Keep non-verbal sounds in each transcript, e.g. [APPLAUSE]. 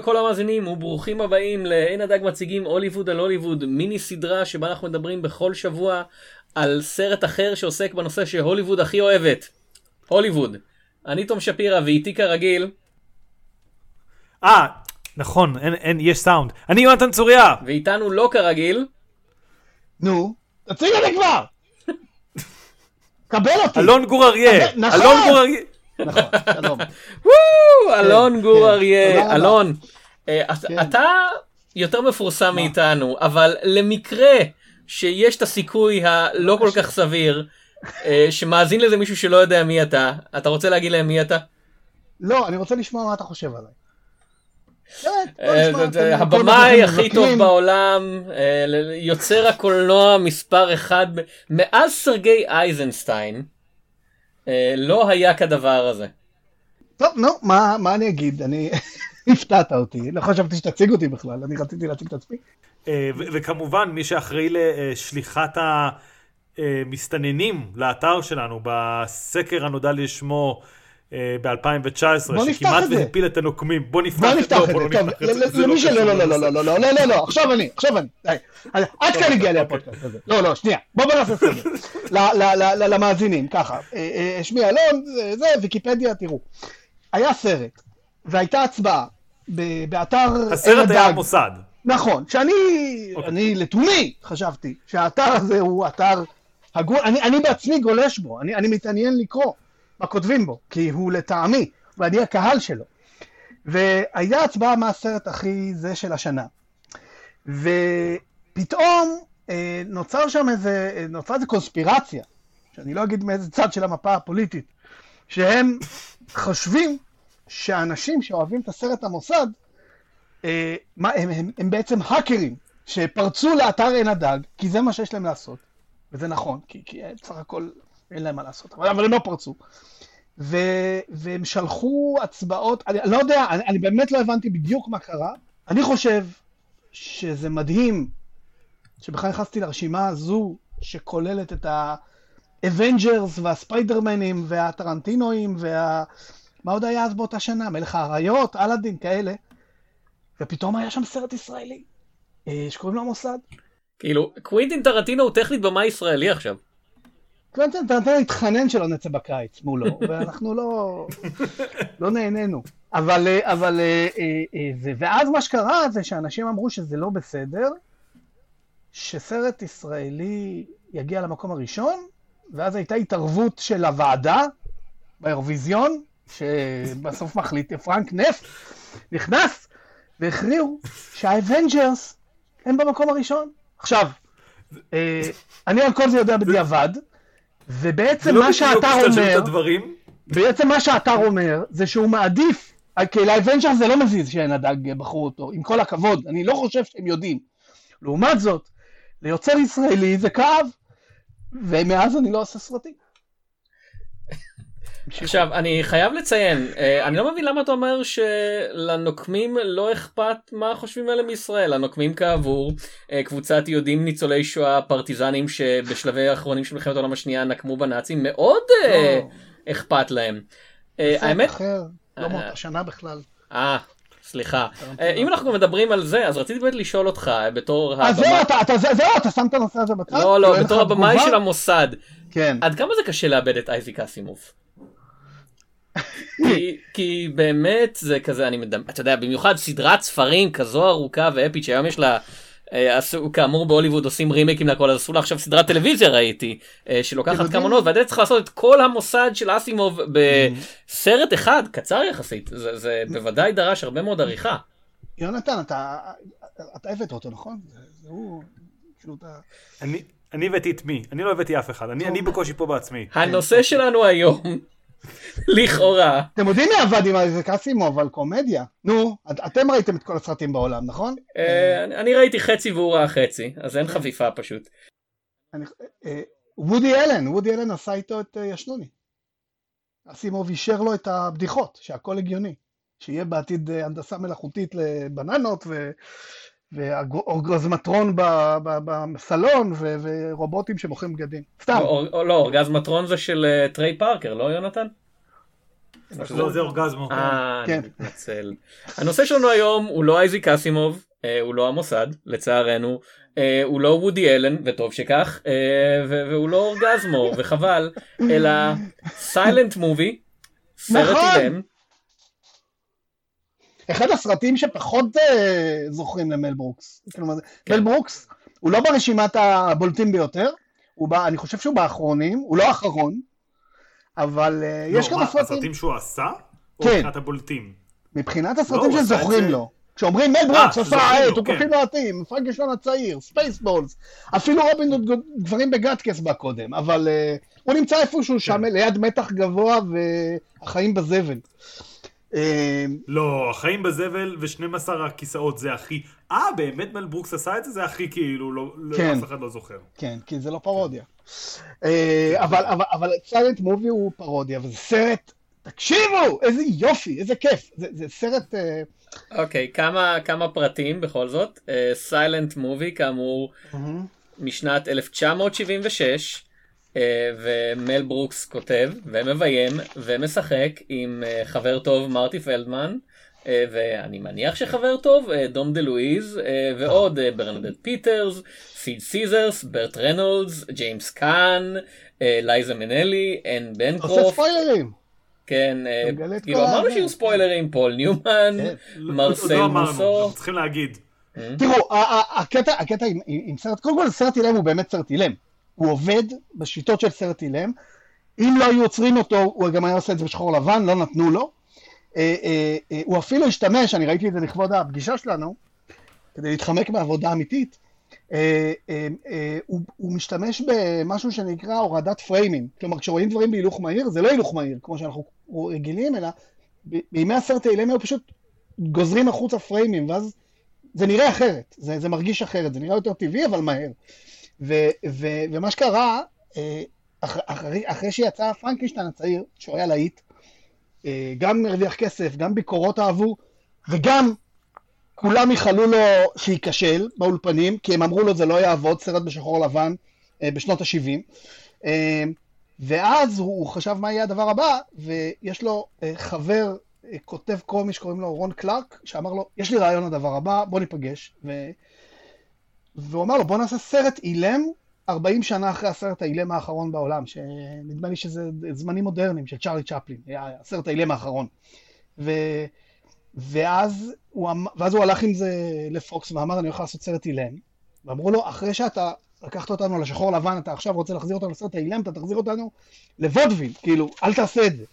לכל המאזינים וברוכים הבאים לעין הדג מציגים הוליווד על הוליווד מיני סדרה שבה אנחנו מדברים בכל שבוע על סרט אחר שעוסק בנושא שהוליווד הכי אוהבת. הוליווד. אני תום שפירא ואיתי כרגיל. אה, נכון, אין, אין, יש סאונד. אני יונתן צוריה. ואיתנו לא כרגיל. נו, תציג את זה כבר! [LAUGHS] קבל אותי! אלון גור אריה. נכון. אלון גור אריה. נכון, שלום. וואו, אלון גור כן. אריה. תודה רבה. אלון, אה, כן. אתה יותר מפורסם מאיתנו, אבל למקרה שיש את הסיכוי הלא כל כך סביר, אה, שמאזין לזה מישהו שלא יודע מי אתה, אתה רוצה להגיד להם מי אתה? לא, אני רוצה לשמוע מה אתה חושב עליי. בוא אה, הבמאי הכי טוב. בעולם, יוצר הקולנוע מספר אחד, מאז סרגי אייזנסטיין, אה, לא היה כדבר הזה. טוב, נו, מה מה אני אגיד? אני... [LAUGHS] הפתעת אותי, לא חשבתי שתציג אותי בכלל, אני רציתי להציג את עצמי. אה, ו- וכמובן, מי שאחראי לשליחת המסתננים לאתר שלנו בסקר הנודע לשמו ב-2019, בוא נפתח שכמעט. והפיל את הנוקמים. בוא נפתח בוא את בוא זה, לא טוב, נפתח את זה, זה למי שלא, לא, לא, לא. לא, לא, לא, לא, לא, לא, עכשיו אני, עכשיו אני. עד כאן הגיע לי. הפודקאסט הזה. לא, לא, שנייה, בוא בוא נעשה סדר. [LAUGHS] למאזינים, ככה, אה, אה, שמי אלון, זה- ויקיפדיה, תראו. היה סרט, והייתה הצבעה, באתר... הסרט היה. המוסד. נכון, שאני, אוקיי. אני לתומי חשבתי שהאתר הזה הוא אתר הגון, אני, בעצמי גולש בו, אני מתעניין לקרוא מה כותבים בו, כי הוא לטעמי, ואני הקהל שלו. והיה הצבעה מה הסרט הכי זה של השנה. ופתאום אה, נוצר שם איזה, אה, נוצרה איזה קונספירציה, שאני לא אגיד מאיזה צד של המפה הפוליטית, שהם חושבים שהאנשים שאוהבים את הסרט המוסד, אה, מה, הם, הם, הם בעצם האקרים שפרצו לאתר עין הדג, כי זה מה שיש להם לעשות. וזה נכון, כי, כי בסך הכל אין להם מה לעשות, אבל, אבל הם לא פרצו. ו, והם שלחו הצבעות, אני, לא יודע, אני, אני באמת לא הבנתי בדיוק מה קרה. אני חושב שזה מדהים שבכלל נכנסתי לרשימה הזו שכוללת את האבנג'רס והספיידרמנים והטרנטינואים וה... מה עוד היה אז באותה שנה? מלך האריות, אלאדין, כאלה. ופתאום היה שם סרט ישראלי, אה, שקוראים לו המוסד. כאילו, קווינטין טרנטינו הוא טכנית במאי ישראלי עכשיו. קוונטין טרנטינו התחנן שלא נצא בקיץ מולו, [LAUGHS] ואנחנו לא, לא נהנינו. אבל, אה, אבל, אה, אה, אה, זה, ואז מה שקרה זה שאנשים אמרו שזה לא בסדר, שסרט ישראלי יגיע למקום הראשון, ואז הייתה התערבות של הוועדה באירוויזיון, שבסוף מחליט, פרנק נפט נכנס, והכריעו שהאבנג'רס הם במקום הראשון. עכשיו, אני על כל זה יודע בדיעבד, ובעצם לא מה השתלשלות אומר. בעצם מה שהאתר אומר, זה שהוא מעדיף, כי לאבנג'ר זה לא מזיז שאין הדג בחרו אותו, עם כל הכבוד, אני לא חושב שהם יודעים. לעומת זאת, ליוצר ישראלי זה כאב, ומאז אני לא עושה סרטים. עכשיו, אני חייב לציין, אה, אני לא מבין למה אתה אומר שלנוקמים לא אכפת מה חושבים עליהם בישראל. הנוקמים כאמור, אה, קבוצת יהודים ניצולי שואה פרטיזנים שבשלבי האחרונים של מלחמת העולם השנייה נקמו בנאצים, מאוד אה, לא. אכפת להם. האמת, לא מאותה שנה בכלל. אה, סליחה. אה, אם אנחנו מדברים על זה, אז רציתי באמת לשאול אותך, בתור אז זהו, הבמאי, אתה- אתה- זה- זהו, אתה שם את הנושא הזה בצד? לא, לא, בתור הבמאי? של המוסד, כן. עד כמה זה קשה לאבד את אייזיק אסימוב? כי, כי באמת זה כזה אני מדמ... אתה יודע במיוחד סדרת ספרים כזו ארוכה ואפית שהיום יש לה. אה, עשו, כאמור בהוליווד עושים רימייקים לכל אז עשו לה עכשיו סדרת טלוויזיה ראיתי אה, שלוקחת כמה עונות ועדיין צריך לעשות את כל המוסד של אסימוב בסרט אחד קצר יחסית זה, זה בוודאי דרש הרבה מאוד עריכה. יונתן, אתה אתה הבאת אותו, נכון? זה- זה הוא, כאילו, אתה... אני- אני הבאתי את מי? אני לא הבאתי אף אחד. אני אני בקושי פה בעצמי. הנושא שלנו היום לכאורה אתם יודעים מי עבד עם איזה אסימוב על קומדיה? נו, את- אתם ראיתם את כל הסרטים בעולם, נכון? אה, אני- ראיתי חצי והוא ראה חצי אז אין חפיפה פשוט. אה, וודי אלן, וודי אלן עשה איתו את אה, ישנוני. אסימוב אישר לו את הבדיחות, שהכל הגיוני. שיהיה בעתיד הנדסה מלאכותית לבננות ו... ואורגזמטרון בסלון. ורובוטים שמוכרים בגדים. סתם. לא אורגזמטרון זה של אה, טריי פארקר לא יונתן? לא, זה אורגזמו. אה, כן. אני מתנצל. הנושא שלנו היום הוא לא אייזיק אסימוב, אה, הוא לא המוסד, לצערנו, אה, הוא לא וודי אלן, וטוב שכך, והוא לא אורגזמו, וחבל, אלא [LAUGHS] Silent Movie, סרט נכון. אילם, אחד הסרטים שפחות אה, זוכרים למל ברוקס. כלומר, כן. מל ברוקס הוא לא ברשימת הבולטים ביותר, הוא בא, אני חושב שהוא באחרונים, הוא לא האחרון, אבל אה, יש לא, כמה מה, סרטים, הסרטים שהוא עשה? או כן. מבחינת הבולטים? מבחינת לא, הסרטים את שזוכרים זה. לו. כשאומרים מל ברוקס עשה כן. אוכפים לעטים, פרנקשטיין הצעיר, ספייסבולס, אפילו רובין הוד גברים בגטקס בא קודם, אבל אה, הוא נמצא איפשהו שם ליד מתח גבוה והחיים בזבל. אה, לא, החיים בזבל ו-12 הכיסאות זה הכי... אה, באמת מל ברוקס עשה את זה? זה הכי כאילו, לא, לא- כן. אף אחד לא זוכר. כן, כי זה לא פרודיה. אה, אבל, אבל, אבל סיילנט מובי הוא פרודיה, וזה סרט, תקשיבו, איזה יופי, איזה כיף. זה, זה סרט, אה, אוקיי, כמה, כמה פרטים בכל זאת, Silent Movie כאמור משנת 1976, אה, ומל ברוקס כותב ומביים ומשחק עם אה, חבר טוב מרטי פלדמן, אה, ואני מניח שחבר טוב, אה, דום דה לואיז, אה, ועוד אה, ברנדט פיטרס, סיד סיזר, ברט רנולדס, ג'יימס קאן, אה, לייזה מינלי, אן עושה בנקרופט, ספוילרים. כן, אה, כאילו אמרנו. שיהיו ספוילרים, פול ניומן, כן. לא- מרסל לא מוסו, צריכים להגיד. תראו, הקטע, עם סרט, קודם כל סרט אילם הוא באמת סרט אילם. הוא עובד בשיטות של סרט אילם. אם לא היו עוצרים אותו, הוא גם היה עושה את זה בשחור לבן, לא נתנו לו. אה, אה, אה, הוא אפילו השתמש, אני ראיתי את זה לכבוד הפגישה שלנו, כדי להתחמק מעבודה אמיתית. הוא, הוא משתמש במשהו שנקרא הורדת פריימים. כלומר, כשרואים דברים בהילוך מהיר, זה לא הילוך מהיר, כמו שאנחנו רגילים, אלא בימי הסרט האילם היו פשוט גוזרים החוצה פריימים, ואז זה נראה אחרת, זה, זה מרגיש אחרת, זה נראה יותר טבעי, אבל מהר. ו, ו, ומה שקרה, אה, אח, אחרי, אחרי שיצא פרנקנשטיין הצעיר, שהוא היה להיט, אה, גם הרוויח כסף, גם ביקורות אהבו, וגם כולם ייחלו לו שייכשל באולפנים, כי הם אמרו לו זה לא יעבוד, סרט בשחור לבן אה, בשנות ה-70. אה, ואז הוא, חשב מה יהיה הדבר הבא, ויש לו חבר, כותב קומי שקוראים לו רון קלארק, שאמר לו, יש לי רעיון לדבר הבא, בוא ניפגש. והוא אמר לו, בוא נעשה סרט אילם 40 שנה אחרי הסרט האילם האחרון בעולם, שנדמה לי שזה זמנים מודרניים של צ'ארלי צ'פלין, היה הסרט האילם האחרון. ו... ואז, הוא, אמ- ואז הוא הלך עם זה לפוקס ואמר, אני הולך לעשות סרט אילם. ואמרו לו, אחרי שאתה לקחת אותנו לשחור לבן, אתה עכשיו רוצה להחזיר אותנו לסרט האילם, אתה תחזיר אותנו לוודוויל, כאילו, אל תעשה את זה.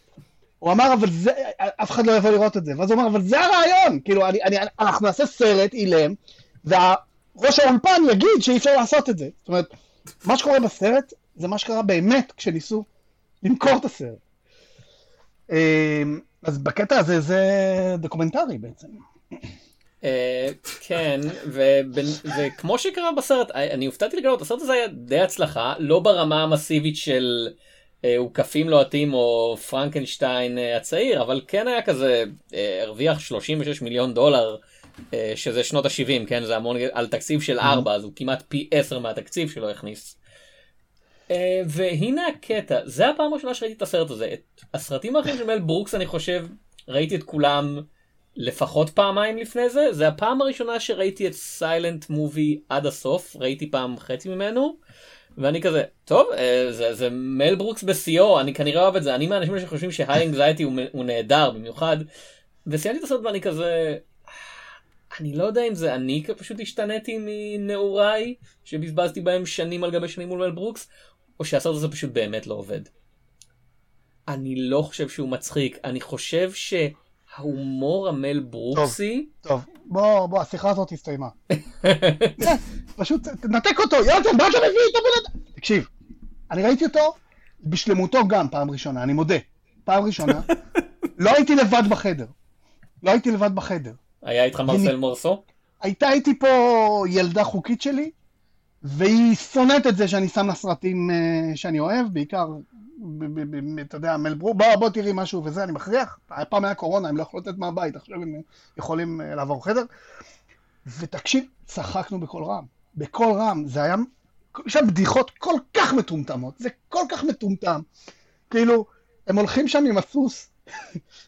הוא אמר, אבל זה, אף אחד לא יבוא לראות את זה. ואז הוא אמר, אבל זה הרעיון! כאילו, אני, אני, אנחנו נעשה סרט אילם, וראש האולפן יגיד שאי אפשר לעשות את זה. זאת אומרת, מה שקורה בסרט, זה מה שקרה באמת כשניסו למכור את הסרט. אמ, אז בקטע הזה זה דוקומנטרי בעצם. אה, כן, וכמו שקרה בסרט, אה, אני הופתעתי לגלות, הסרט הזה היה די הצלחה, לא ברמה המסיבית של אה, אוכפים לוהטים או פרנקנשטיין אה, הצעיר, אבל כן היה כזה, אה, הרוויח 36 מיליון דולר, אה, שזה שנות ה-70, כן, זה המון, על תקציב של 4, אז הוא כמעט פי 10 מהתקציב שלו הכניס. אה, והנה הקטע, זה הפעם הראשונה שראיתי את הסרט הזה. את הסרטים האחרים של מל ברוקס, אני חושב, ראיתי את כולם לפחות פעמיים לפני זה. זה הפעם הראשונה שראיתי את Silent Movie עד הסוף, ראיתי פעם חצי ממנו. ואני כזה, טוב, אה, זה, זה מל ברוקס בשיאו, אני כנראה אוהב את זה, אני מהאנשים שחושבים ש High Anxiety הוא, הוא נהדר במיוחד. וסיימתי את הסרט ואני כזה, אני לא יודע אם זה אני פשוט השתניתי מנעוריי, שבזבזתי בהם שנים על גבי שנים מול מל ברוקס, או שהסרט הזה פשוט באמת לא עובד. אני לא חושב שהוא מצחיק, אני חושב שההומור המל ברוקסי, טוב, בוא, בוא, השיחה הזאת הסתיימה. [LAUGHS] פשוט תנתק אותו, יונתן, מה אתה מביא את הבן אדם? תקשיב, אני ראיתי אותו בשלמותו גם פעם ראשונה, אני מודה. פעם ראשונה, [LAUGHS] לא הייתי לבד בחדר. לא הייתי לבד בחדר. היה איתך מרסל מורסו? הייתה איתי פה ילדה חוקית שלי, והיא שונאת את זה שאני שם לה סרטים אה, שאני אוהב, בעיקר, אתה יודע, מל ברו, בוא, בוא תראי משהו וזה, אני מכריח. פעם היה קורונה, הם לא יכולים לצאת מהבית, עכשיו הם יכולים אה, לעבור חדר. ותקשיב, צחקנו בקול רם. בקול רם, זה היה, שם בדיחות כל כך מטומטמות, זה כל כך מטומטם. כאילו, הם הולכים שם עם הסוס,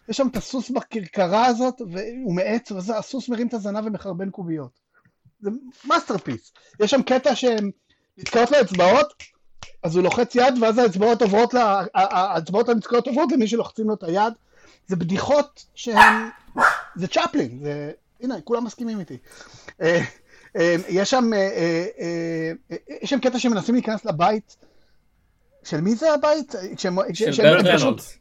יש שם את הסוס בכרכרה הזאת, והוא מעץ, וזה, הסוס מרים את הזנב ומחרבן קוביות. זה masterpiece. יש שם קטע שהן נתקעות לאצבעות, אז הוא לוחץ יד, ואז האצבעות עוברות, לה, האצבעות הנתקעות עוברות למי שלוחצים לו את היד. זה בדיחות שהן, זה צ'פלין, זה, הנה, כולם מסכימים איתי. אה, אה, יש שם, אה, יש שם קטע שמנסים להיכנס לבית, של מי זה הבית? של ברט רנולדס.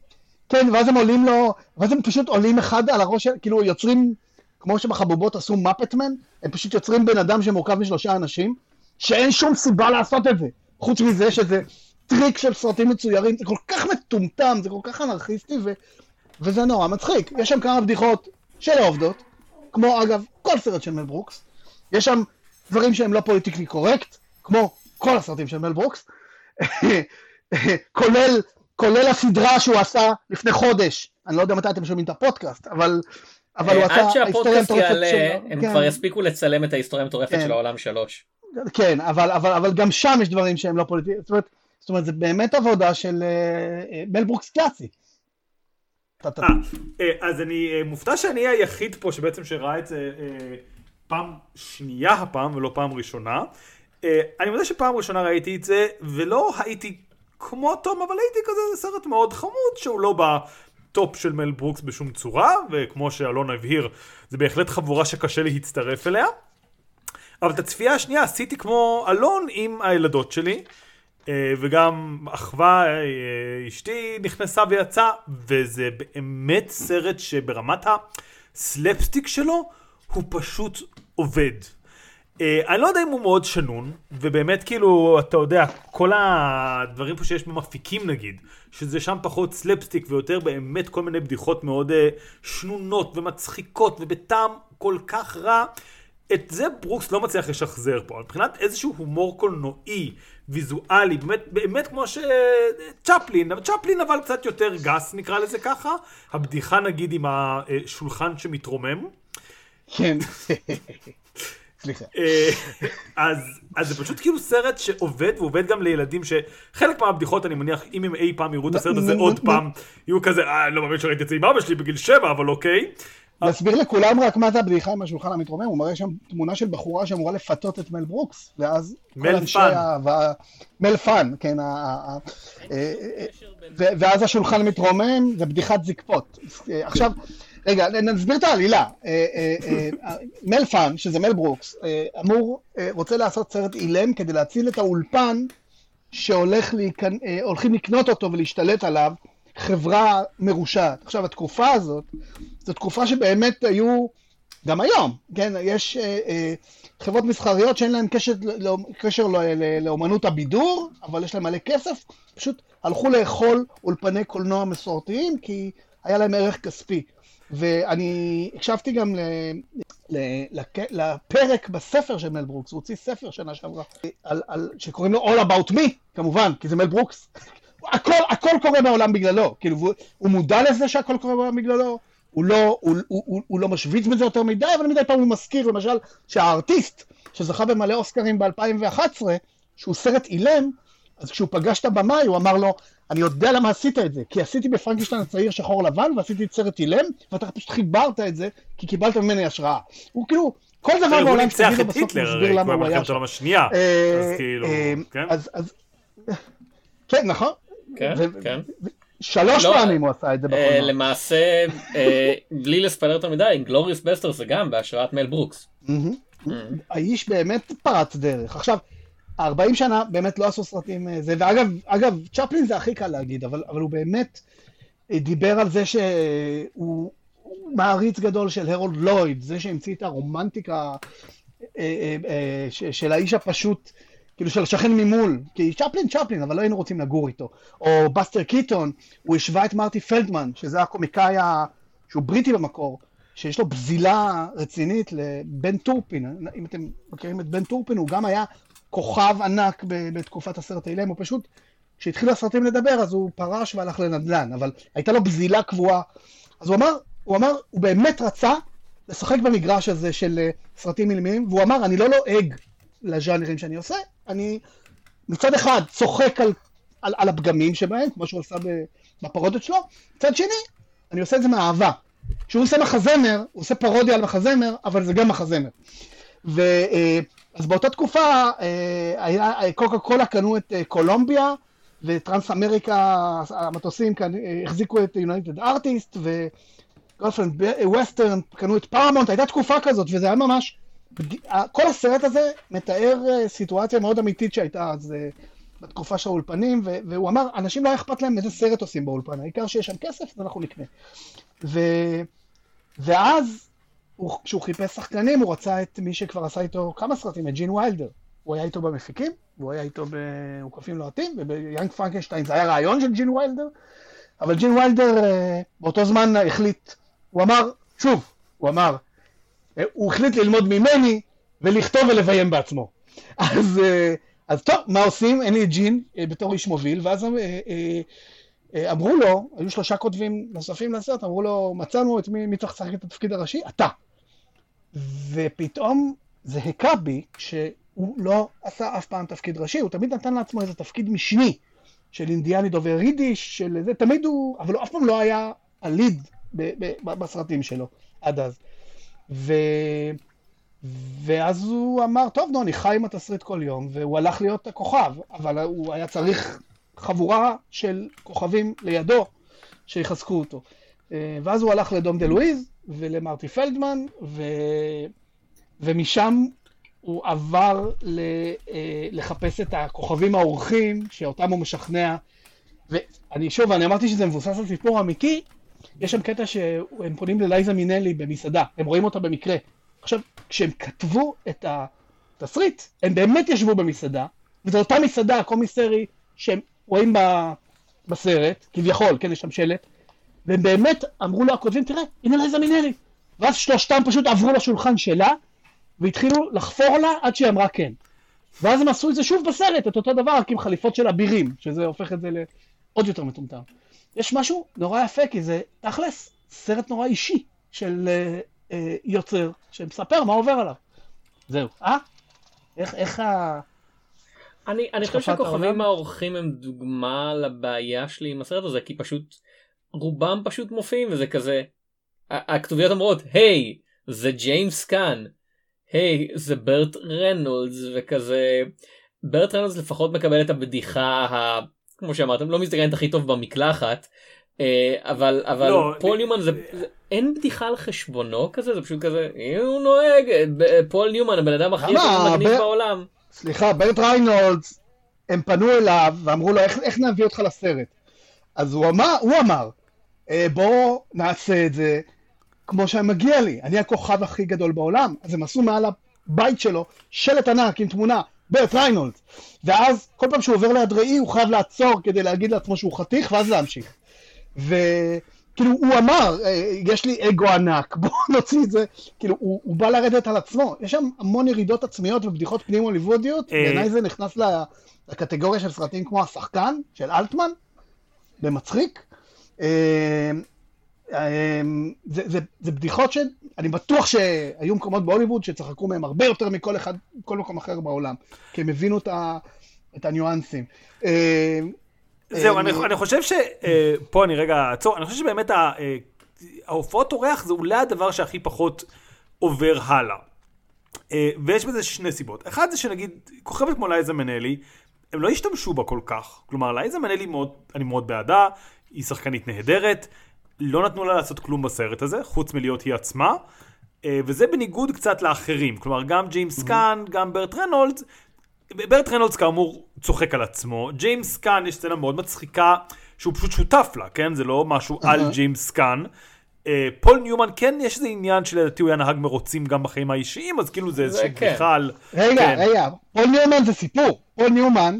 כן, ואז הם עולים לו, ואז הם פשוט עולים אחד על הראש, כאילו יוצרים, כמו שבחבובות עשו מפטמן, הם פשוט יוצרים בן אדם שמורכב משלושה אנשים, שאין שום סיבה לעשות את זה, חוץ מזה שזה טריק של סרטים מצוירים, זה כל כך מטומטם, זה כל כך אנרכיסטי, ו, וזה נורא מצחיק. יש שם כמה בדיחות שלא עובדות, כמו אגב כל סרט של מל ברוקס, יש שם דברים שהם לא politically correct, כמו כל הסרטים של מל ברוקס, [LAUGHS] כולל כולל הסדרה שהוא עשה לפני חודש. אני לא יודע מתי אתם שומעים את הפודקאסט, אבל... אבל הוא עד עשה שהפודקאסט יעלה, הם כן. כבר יספיקו לצלם את ההיסטוריה המטורפת כן. של העולם שלוש. כן, אבל, אבל, אבל גם שם יש דברים שהם לא פוליטיים. זאת אומרת, זאת אומרת, זה באמת עבודה של אה, אה, מל ברוקס קלאסי. אה, אה, אז אני אה, מופתע שאני היחיד פה שבעצם שראה את זה אה, פעם שנייה הפעם ולא פעם ראשונה. אה, אני מודה שפעם ראשונה ראיתי את זה ולא הייתי כמו תום אבל הייתי כזה זה סרט מאוד חמוד שהוא לא ב top של מל ברוקס בשום צורה וכמו שאלון הבהיר זה בהחלט חבורה שקשה להצטרף אליה. אבל את הצפייה השנייה עשיתי כמו אלון עם הילדות שלי. אה, וגם אחווה, אה, אשתי נכנסה ויצאה, וזה באמת סרט שברמת הסלפסטיק שלו, הוא פשוט עובד. אה, אני לא יודע אם הוא מאוד שנון, ובאמת כאילו, אתה יודע, כל הדברים פה שיש במפיקים נגיד, שזה שם פחות סלפסטיק ויותר באמת כל מיני בדיחות מאוד אה, שנונות ומצחיקות ובטעם כל כך רע, את זה ברוקס לא מצליח לשחזר פה, מבחינת איזשהו הומור קולנועי, ויזואלי, באמת, באמת כמו שצ'פלין, צ'פלין אבל קצת יותר גס נקרא לזה ככה, הבדיחה נגיד עם השולחן שמתרומם, כן. [LAUGHS] סליחה. אה, אז, אז זה פשוט כאילו סרט שעובד, ועובד גם לילדים שחלק מהבדיחות אני מניח, אם הם אי פעם יראו את הסרט הזה עוד פעם, יהיו כזה, אה, אני לא מאמין שראיתי את זה עם אבא שלי בגיל שבע, אבל אוקיי. נסביר לכולם רק מה זה הבדיחה עם השולחן המתרומם, הוא מראה שם תמונה של בחורה שאמורה לפתות את מל ברוקס, ואז כל מל אנשי פאן. ה... מל פאן, כן, אה, אה, ואז השולחן מתרומם, זה בדיחת זקפות. עכשיו, רגע, נסביר את העלילה. אה, אה, אה, מל פאן, שזה מל ברוקס, אמור, רוצה לעשות סרט אילם כדי להציל את האולפן שהולך להיכנ... אה, הולכים לקנות אותו ולהשתלט עליו, חברה מרושעת. עכשיו, התקופה הזאת, זו תקופה שבאמת היו, גם היום, כן, יש חברות מסחריות שאין להן לא, קשר לא, לאומנות הבידור, אבל יש להן מלא כסף, פשוט הלכו לאכול אולפני קולנוע מסורתיים, כי היה להם ערך כספי. ואני הקשבתי גם ל, ל, לק- לפרק בספר של מל ברוקס, הוא הוציא ספר שנה שעברה, על, על, שקוראים לו All About Me, כמובן, כי זה מל ברוקס. הכל, הכל קורה בעולם בגללו, כאילו, והוא- הוא מודע לזה שהכל קורה בעולם בגללו, הוא לא, הוא, הוא, הוא, הוא לא משוויץ בזה יותר מדי, אבל מדי פעם הוא מזכיר, למשל, שהארטיסט, שזכה במלא אוסקרים ב-2011, שהוא סרט אילם, אז כשהוא פגש את הבמאי, הוא אמר לו, אני יודע למה עשית את זה, כי עשיתי בפרנקשטיין הצעיר שחור לבן, ועשיתי את סרט אילם, ואתה פשוט חיברת את זה, כי קיבלת ממני השראה. הוא כאילו, כל דבר הוא בעולם ניצח שתגיד לו את בסוף היטלר, מסביר הרי למה הוא היה במלחמת שם. העולם השנייה, אה, אז כאילו, אה, כן? אז, [LAUGHS] כן, נכון. כן, כן. שלוש לא, פעמים הוא עשה את זה אה, בקולנוע. למעשה, בלי לספיילר יותר מדי, גלוריוס בסטר זה גם בהשראת מל ברוקס. האיש באמת פרץ דרך. עכשיו, 40 שנה באמת לא עשו סרטים אה, זה, ואגב, אגב, צ'פלין זה הכי קל להגיד, אבל, אבל הוא באמת אה, דיבר על זה שהוא הוא מעריץ גדול של הרולד לויד, זה שהמציא את הרומנטיקה אה, של האיש הפשוט, כאילו של השכן ממול, כי צ'פלין צ'פלין, אבל לא היינו רוצים לגור איתו. או בסטר קיטון, הוא השווה את מרטי פלדמן, שזה הקומיקאי ה- שהוא בריטי במקור, שיש לו בזילה רצינית לבן טורפין. אם אתם מכירים את בן טורפין, הוא גם היה כוכב ענק בתקופת הסרט אילם, הוא פשוט, כשהתחילו הסרטים לדבר, אז הוא פרש והלך לנדל"ן, אבל הייתה לו בזילה קבועה. אז הוא אמר, הוא אמר, הוא באמת רצה לשחק במגרש הזה של אה, סרטים אילמים, והוא אמר, אני לא לועג לז'אנרים שאני עושה, אני מצד אחד צוחק על, על, על הפגמים שבהם, כמו שהוא עשה ב- בפרודיות שלו, מצד שני, אני עושה את זה מאהבה. כשהוא עושה מחזמר, הוא עושה פרודיה על מחזמר, אבל זה גם מחזמר. ו, אה, אז באותה תקופה, אה, היה, אה, קוקה קולה קנו את אה, קולומביה, וטרנס אמריקה, המטוסים כאן, החזיקו את יונייטד ארטיסט, וגולף אנד ווסטרן קנו את פרמונט, הייתה תקופה כזאת, וזה היה ממש, כל הסרט הזה מתאר סיטואציה מאוד אמיתית שהייתה אז בתקופה של האולפנים, והוא אמר, אנשים לא אכפת להם איזה סרט עושים באולפן, העיקר שיש שם כסף, אז אנחנו נקנה. ו- ואז, הוא, כשהוא חיפש שחקנים, הוא רצה את מי שכבר עשה איתו כמה סרטים, את ג'ין ויילדר. הוא היה איתו במפיקים, והוא היה איתו ב"עוקפים לוהטים", וב Young Frankenstein זה היה רעיון של ג'ין ויילדר, אבל ג'ין ויילדר אה, באותו זמן החליט, הוא אמר, שוב, הוא אמר, אה, הוא החליט ללמוד ממני ולכתוב ולביים בעצמו. [LAUGHS] אז, אה, אז טוב, מה עושים? אין לי את ג'ין בתור איש מוביל, ואז אמרו לו, היו שלושה כותבים נוספים לסרט, אמרו לו, מצאנו את מי, מי צריך לשחק את התפקיד הראשי? אתה. ופתאום זה הכה בי, שהוא לא עשה אף פעם תפקיד ראשי, הוא תמיד נתן לעצמו איזה תפקיד משני, של אינדיאני דובר יידיש, של זה, תמיד הוא, אבל הוא אף פעם לא היה הליד בסרטים שלו, עד אז. ו... ואז הוא אמר, טוב, נו, אני חי עם התסריט כל יום, והוא הלך להיות הכוכב, אבל הוא היה צריך חבורה של כוכבים לידו שיחזקו אותו. אה, ואז הוא הלך לדום דה לואיז ולמרטי פלדמן, ו... ומשם הוא עבר ל... אה, לחפש את הכוכבים האורחים, שאותם הוא משכנע. ואני שוב, אני אמרתי שזה מבוסס על סיפור אמיתי, יש שם קטע שהם פונים ללייזה מינלי במסעדה, הם רואים אותה במקרה. עכשיו, כשהם כתבו את התסריט, הם באמת ישבו במסעדה, וזו אותה מסעדה, קומיסרי, שהם רואים בסרט, כביכול, כן, יש שם שלט, והם באמת אמרו לו הכותבים, תראה, הנה לייזה מינלי. ואז שלושתם פשוט עברו לשולחן שלה, והתחילו לחפור לה עד שהיא אמרה כן. ואז הם עשו את זה שוב בסרט, את אותו דבר, רק עם חליפות של אבירים, שזה הופך את זה לעוד יותר מטומטם. יש משהו נורא יפה, כי זה תכלס סרט נורא אישי של אה, אה, יוצר, שמספר מה עובר עליו. זהו. אה? איך, איך ה... אני, אני חושב שהכוכבים האורחים הם דוגמה לבעיה שלי עם הסרט הזה, כי פשוט רובם פשוט מופיעים וזה כזה, הכתוביות אומרות, hey, hey, זה ג'יימס קאן, hey, hey, זה ברט רנולדס, וכזה, ברט רנולדס לפחות מקבל את הבדיחה ה... כמו שאמרתם, לא מזדקנת הכי טוב במקלחת, אה, אבל אבל לא, פול ניומן זה, זה אין בדיחה על חשבונו כזה זה פשוט כזה הוא נוהג פול ניומן הבן אדם הכי מגניב בעולם. סליחה ברט ריינולדס הם פנו אליו ואמרו לו איך, איך נביא אותך לסרט? אז הוא אמר הוא אמר אה, בוא נעשה את זה כמו שמגיע לי. אני הכוכב הכי גדול בעולם אז הם עשו מעל הבית שלו שלט ענק עם תמונה ברט ריינולדס. ואז כל פעם שהוא עובר ליד ראי הוא חייב לעצור כדי להגיד לעצמו שהוא חתיך ואז להמשיך. וכאילו הוא אמר, אה, יש לי אגו ענק, [LAUGHS] בואו נוציא את זה, כאילו הוא, הוא בא לרדת על עצמו, יש שם המון ירידות עצמיות ובדיחות פנים הוליוודיות, אה. בעיניי זה נכנס לקטגוריה של סרטים כמו השחקן של אלטמן, במצחיק. אה, זה, זה, זה בדיחות שאני בטוח שהיו מקומות בהוליווד שצחקו מהם הרבה יותר מכל אחד, כל מקום אחר בעולם, כי הם הבינו את, ה, את הניואנסים. זהו, אה, אני, אני חושב ש... אה, פה אני רגע אעצור, אני חושב שבאמת אה, ההופעות אורח זה אולי הדבר שהכי פחות עובר הלאה. ויש בזה שני סיבות. אחד זה שנגיד, כוכבת כמו לייזה מנלי, הם לא השתמשו בה כל כך. כלומר, לייזה מנלי מאוד, אני מאוד בעדה, היא שחקנית נהדרת, לא נתנו לה לעשות כלום בסרט הזה, חוץ מלהיות היא עצמה. וזה בניגוד קצת לאחרים, כלומר גם ג'יימס קאן, גם ברט רנולדס, ברט רנולדס כאמור צוחק על עצמו, ג'יימס קאן יש סצנה מאוד מצחיקה שהוא פשוט שותף לה, כן? זה לא משהו על ג'יימס קאן. אה, פול ניומן כן יש איזה עניין שלדעתי הוא היה נהג מרוצים גם בחיים האישיים אז כאילו זה איזושהי כן. בדיחה על... רגע כן. רגע פול ניומן זה סיפור פול ניומן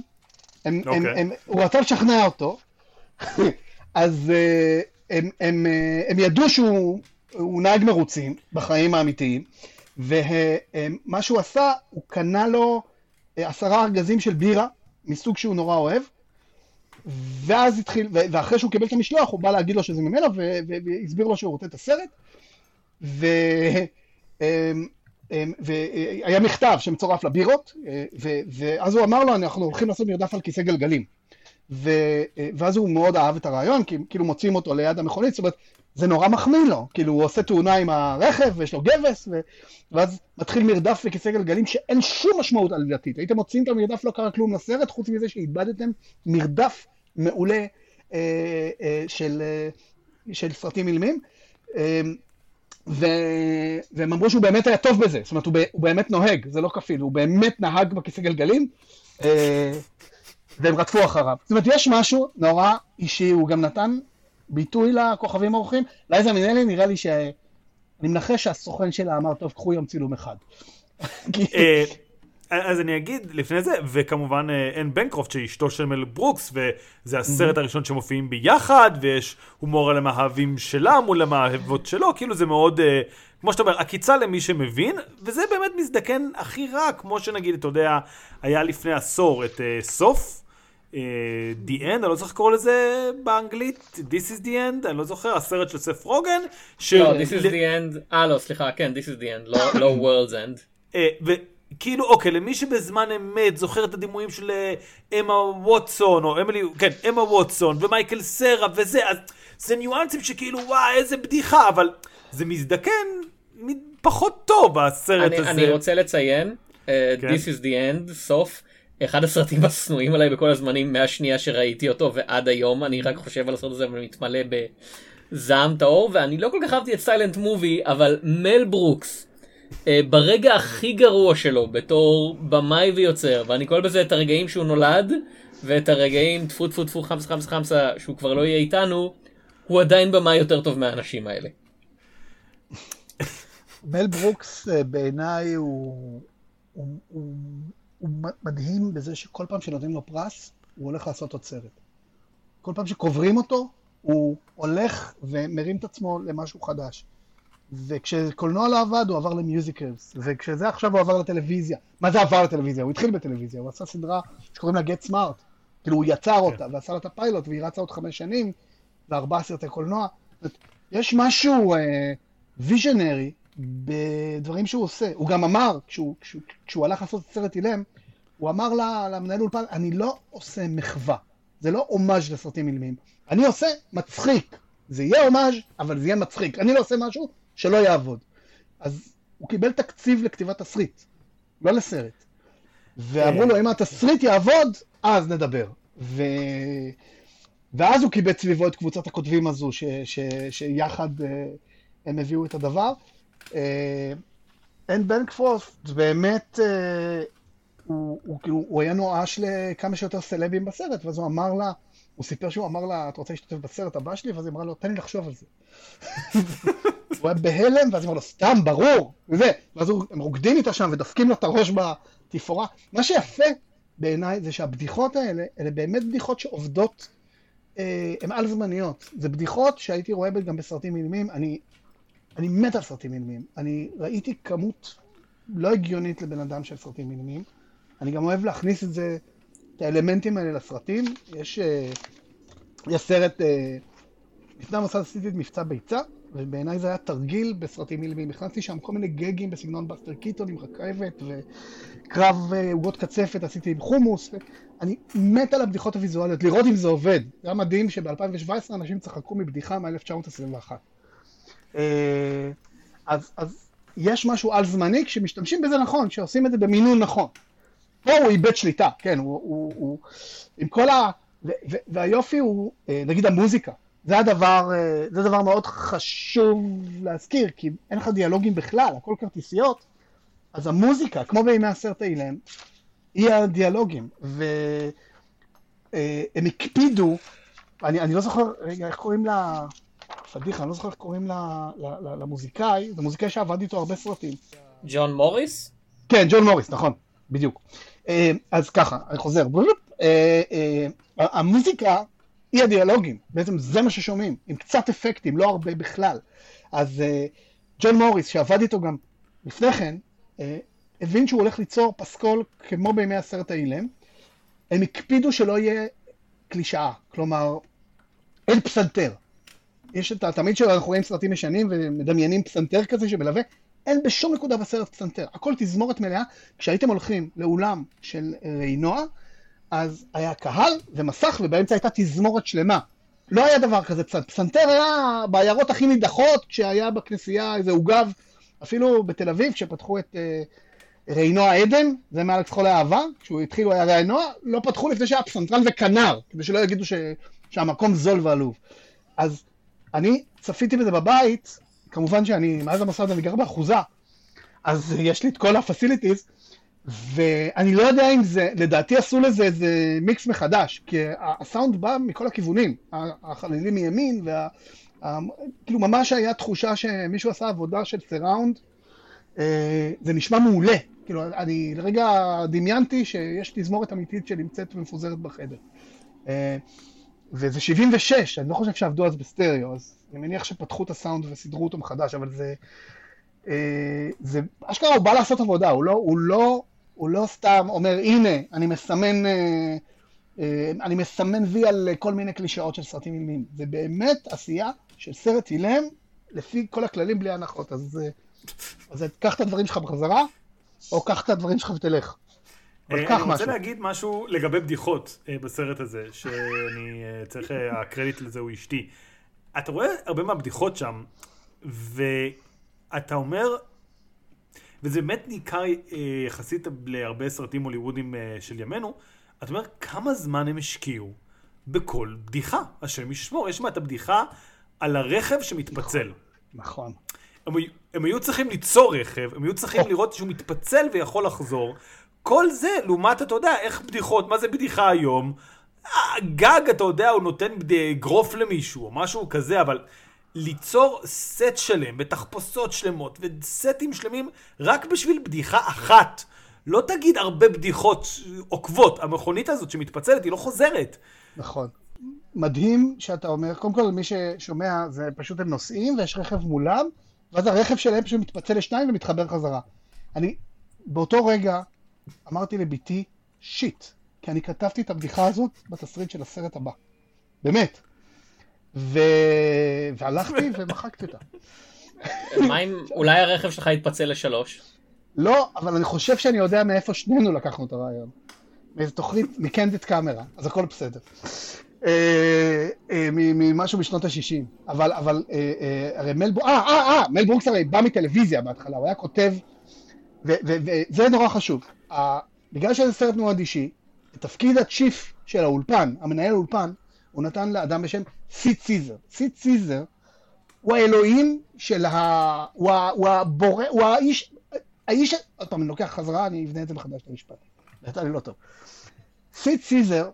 הם, הם, אוקיי. הם, הוא רצה לשכנע אותו [LAUGHS] אז אה, הם, הם, אה, הם ידעו שהוא נהג מרוצים בחיים האמיתיים ומה שהוא עשה הוא קנה לו עשרה ארגזים של בירה, מסוג שהוא נורא אוהב, ואז התחיל, ואחרי שהוא קיבל את המשלוח, הוא בא להגיד לו שזה ממנו, והסביר לו שהוא רוצה את הסרט, ו... אמ, אמ, והיה מכתב שמצורף לבירות, ואז הוא אמר לו, אנחנו הולכים לעשות מרדף על כיסא גלגלים. ואז הוא מאוד אהב את הרעיון, כי כאילו מוצאים אותו ליד המכונית, זאת אומרת, זה נורא מחמיא לו, כאילו הוא עושה תאונה עם הרכב ויש לו גבס, ו... ואז מתחיל מרדף וכיסא גלגלים שאין שום משמעות עלילתית. הייתם מוצאים את המרדף, לא קרה כלום לסרט, חוץ מזה שאיבדתם מרדף מעולה אה, אה, של, אה, של סרטים אילמים. אה, ו... והם אמרו שהוא באמת היה טוב בזה, זאת אומרת הוא, ב... הוא באמת נוהג, זה לא כפיל, הוא באמת נהג בכיסא גלגלים, אה, והם רדפו אחריו. זאת אומרת, יש משהו נורא אישי, הוא גם נתן ביטוי לכוכבים האורחים. לייזה מינלי נראה לי ש... אני מנחש שהסוכן שלה אמר, טוב, קחו יום צילום אחד. [LAUGHS] אה, אז אני אגיד לפני זה, וכמובן אה, אין בנקרופט שהיא אשתו של מל ברוקס, וזה הסרט הראשון שמופיעים ביחד, ויש הומור על המאהבים שלה מול המאהבות שלו, כאילו זה מאוד, אה, כמו שאתה אומר, עקיצה למי שמבין, וזה באמת מזדקן הכי רע, כמו שנגיד, אתה יודע, היה לפני עשור את סוף. The End, אני לא זוכר לקרוא לזה באנגלית, This is the End, אני לא זוכר, הסרט של סף רוגן. לא, This is the End, אה לא, סליחה, כן, This is the End, לא, לא World's End. כאילו, אוקיי, למי שבזמן אמת זוכר את הדימויים של אמה ווטסון, או אמילי, כן, אמה ווטסון, ומייקל סרה וזה, אז זה ניואנסים שכאילו, וואי, איזה בדיחה, אבל זה מזדקן פחות טוב, הסרט אני, הזה. אני רוצה לציין, uh, כן. This is the End, סוף. אחד הסרטים השנואים עליי בכל הזמנים מהשנייה שראיתי אותו ועד היום אני רק חושב על הסרט הזה ומתמלא בזעם טהור ואני לא כל כך אהבתי את סיילנט מובי אבל מל ברוקס אה, ברגע הכי גרוע שלו בתור במאי ויוצר ואני קורא בזה את הרגעים שהוא נולד ואת הרגעים טפו טפו טפו חמסה חמסה חמסה שהוא כבר לא יהיה איתנו הוא עדיין במאי יותר טוב מהאנשים האלה. מל ברוקס אה, בעיניי הוא, הוא, הוא הוא מדהים בזה שכל פעם שנותנים לו פרס, הוא הולך לעשות עוד סרט. כל פעם שקוברים אותו, הוא הולך ומרים את עצמו למשהו חדש. וכשקולנוע לא עבד, הוא עבר למיוזיקלס, וכשזה עכשיו הוא עבר לטלוויזיה. מה זה עבר לטלוויזיה? הוא התחיל בטלוויזיה, הוא עשה סדרה שקוראים לה Get Smart. כאילו, הוא יצר כן. אותה, ועשה לה את הפיילוט, והיא רצה עוד חמש שנים, וארבעה סרטי קולנוע. יש משהו ויז'נרי uh, בדברים שהוא עושה. הוא גם אמר, כשהוא, כשהוא, כשהוא הלך לעשות את סרט אילם, הוא אמר למנהל אולפן, אני לא עושה מחווה. זה לא הומאז' לסרטים אילמים. אני עושה מצחיק. זה יהיה הומאז', אבל זה יהיה מצחיק. אני לא עושה משהו שלא יעבוד. אז הוא קיבל תקציב לכתיבת תסריט, לא לסרט. ואמרו לו, אם התסריט יעבוד, אז נדבר. ו... ואז הוא קיבל סביבו את קבוצת הכותבים הזו, ש... ש... שיחד uh, הם הביאו את הדבר. אה, אין בנקפורסט באמת, אה, הוא, כאילו, הוא היה נואש לכמה שיותר סלבים בסרט, ואז הוא אמר לה, הוא סיפר שהוא אמר לה, את רוצה להשתתף בסרט הבא שלי? ואז היא אמרה לו, תן לי לחשוב על זה. [LAUGHS] הוא היה בהלם, ואז היא אמרה לו, סתם, ברור, וזה. ואז הם רוקדים איתה שם ודופקים לו את הראש בתפאורה. מה שיפה בעיניי זה שהבדיחות האלה, אלה באמת בדיחות שעובדות, אה, הן על זמניות. זה בדיחות שהייתי רואה גם בסרטים אילמים. אני אני מת על סרטים אילמים. אני ראיתי כמות לא הגיונית לבן אדם של סרטים אילמים. אני גם אוהב להכניס את זה, את האלמנטים האלה לסרטים. יש, אה, יש סרט, אה, לפני המוסד עשיתי את מבצע ביצה, ובעיניי זה היה תרגיל בסרטים אילמים. הכנסתי שם כל מיני גגים בסגנון בסטר קיטון עם רכבת, וקרב אה, עוגות קצפת עשיתי עם חומוס. אני מת על הבדיחות הוויזואליות, לראות אם זה עובד. זה היה מדהים שב-2017 אנשים צחקו מבדיחה מ-1921. אה, אז, אז יש משהו על זמני כשמשתמשים בזה נכון, כשעושים את זה במינון נכון. פה הוא איבד שליטה, כן, הוא, הוא, הוא עם כל ה... ו, ו, והיופי הוא, אה, נגיד המוזיקה, זה הדבר, אה, זה דבר מאוד חשוב להזכיר, כי אין לך דיאלוגים בכלל, הכל כרטיסיות, אז המוזיקה, כמו בימי הסרט אילם, היא הדיאלוגים, והם הקפידו, אני, אני לא זוכר, רגע, איך קוראים לה... פדיחה, אני לא זוכר איך קוראים למוזיקאי, זה מוזיקאי שעבד איתו הרבה סרטים. ג'ון מוריס? כן, ג'ון מוריס, נכון, בדיוק. אה, אז ככה, אני חוזר. אה, אה, המוזיקה היא הדיאלוגים, בעצם זה מה ששומעים, עם קצת אפקטים, לא הרבה בכלל. אז ג'ון מוריס, שעבד איתו גם לפני כן, הבין שהוא הולך ליצור פסקול כמו בימי הסרט האילם. הם הקפידו שלא יהיה קלישאה, כלומר, אין פסנתר. יש את התמיד שאנחנו רואים סרטים ישנים ומדמיינים פסנתר כזה שמלווה, אין בשום נקודה בסרט פסנתר, הכל תזמורת מלאה. כשהייתם הולכים לאולם של רינוע, אז היה קהל ומסך ובאמצע הייתה תזמורת שלמה. לא היה דבר כזה פסנתר. פסנתר היה בעיירות הכי נידחות, כשהיה בכנסייה איזה עוגב, אפילו בתל אביב, כשפתחו את אה, רעינוע עדן, זה מאלכס חולה אהבה, כשהוא התחיל הוא היה רעינוע, לא פתחו לפני שהיה פסנתרן וכנר, כדי שלא יגידו ש... שהמקום זול ועלוב. אז אני צפיתי בזה בבית, כמובן שאני, מאז המוסד אני גר באחוזה, אז יש לי את כל הפסיליטיז, ואני לא יודע אם זה, לדעתי עשו לזה איזה מיקס מחדש, כי הסאונד בא מכל הכיוונים, החלילים מימין, וה... כאילו ממש היה תחושה שמישהו עשה עבודה של סיראונד, אה, זה נשמע מעולה, כאילו אני לרגע דמיינתי שיש תזמורת אמיתית שנמצאת ומפוזרת בחדר. וזה 76, אני לא חושב שעבדו אז בסטריאו, אז אני מניח שפתחו את הסאונד וסידרו אותו מחדש, אבל זה... אה, זה אשכרה הוא בא לעשות עבודה, הוא לא, הוא לא, הוא לא סתם אומר הנה אני מסמן, אה, אה, אני מסמן וי על כל מיני קלישאות של סרטים אילמים, זה באמת עשייה של סרט אילם לפי כל הכללים בלי הנחות, אז, אז קח את הדברים שלך בחזרה, או קח את הדברים שלך ותלך. אני רוצה משהו. להגיד משהו לגבי בדיחות בסרט הזה, שאני צריך, הקרדיט לזה הוא אשתי. אתה רואה הרבה מהבדיחות שם, ואתה אומר, וזה באמת ניכר אה, יחסית להרבה סרטים הוליוודים אה, של ימינו, אתה אומר כמה זמן הם השקיעו בכל בדיחה, השם ישמור, יש מה את הבדיחה על הרכב שמתפצל. נכון. הם, הם היו צריכים ליצור רכב, הם היו צריכים לראות שהוא מתפצל ויכול לחזור. כל זה, לעומת, אתה יודע, איך בדיחות, מה זה בדיחה היום? גג, אתה יודע, הוא נותן אגרוף למישהו, או משהו כזה, אבל ליצור סט שלם, בתחפושות שלמות, וסטים שלמים, רק בשביל בדיחה אחת. לא תגיד הרבה בדיחות עוקבות, המכונית הזאת שמתפצלת היא לא חוזרת. נכון. מדהים שאתה אומר, קודם כל מי ששומע זה פשוט הם נוסעים ויש רכב מולם, ואז הרכב שלהם פשוט מתפצל לשניים ומתחבר חזרה. אני באותו רגע אמרתי לביתי, שיט, כי אני כתבתי את הבדיחה הזאת בתסריט של הסרט הבא. באמת. ו... והלכתי [LAUGHS] ומחקתי אותה. מה אם אולי הרכב שלך יתפצל לשלוש? לא, אבל אני חושב שאני יודע מאיפה שנינו לקחנו את הרעיון. מאיזה תוכנית, מקנדיט קאמרה, אז הכל בסדר. אה, אה, ממשהו משנות ה-60. אבל, אבל, אה, הרי מל ברוקס, אה, אה, אה, מל ברוקס הרי בא מטלוויזיה בהתחלה, הוא היה כותב, וזה נורא חשוב. בגלל שזה סרט מאוד אישי, תפקיד הצ'יף של האולפן, המנהל האולפן, הוא נתן לאדם בשם סיד סיזר. סיד סיזר הוא האלוהים של ה... הוא, ה... הוא הבורא, הוא האיש, האיש, עוד פעם, אני לוקח חזרה, אני אבנה את זה מחדש למשפט. יצא לי לא טוב. סיד סיזר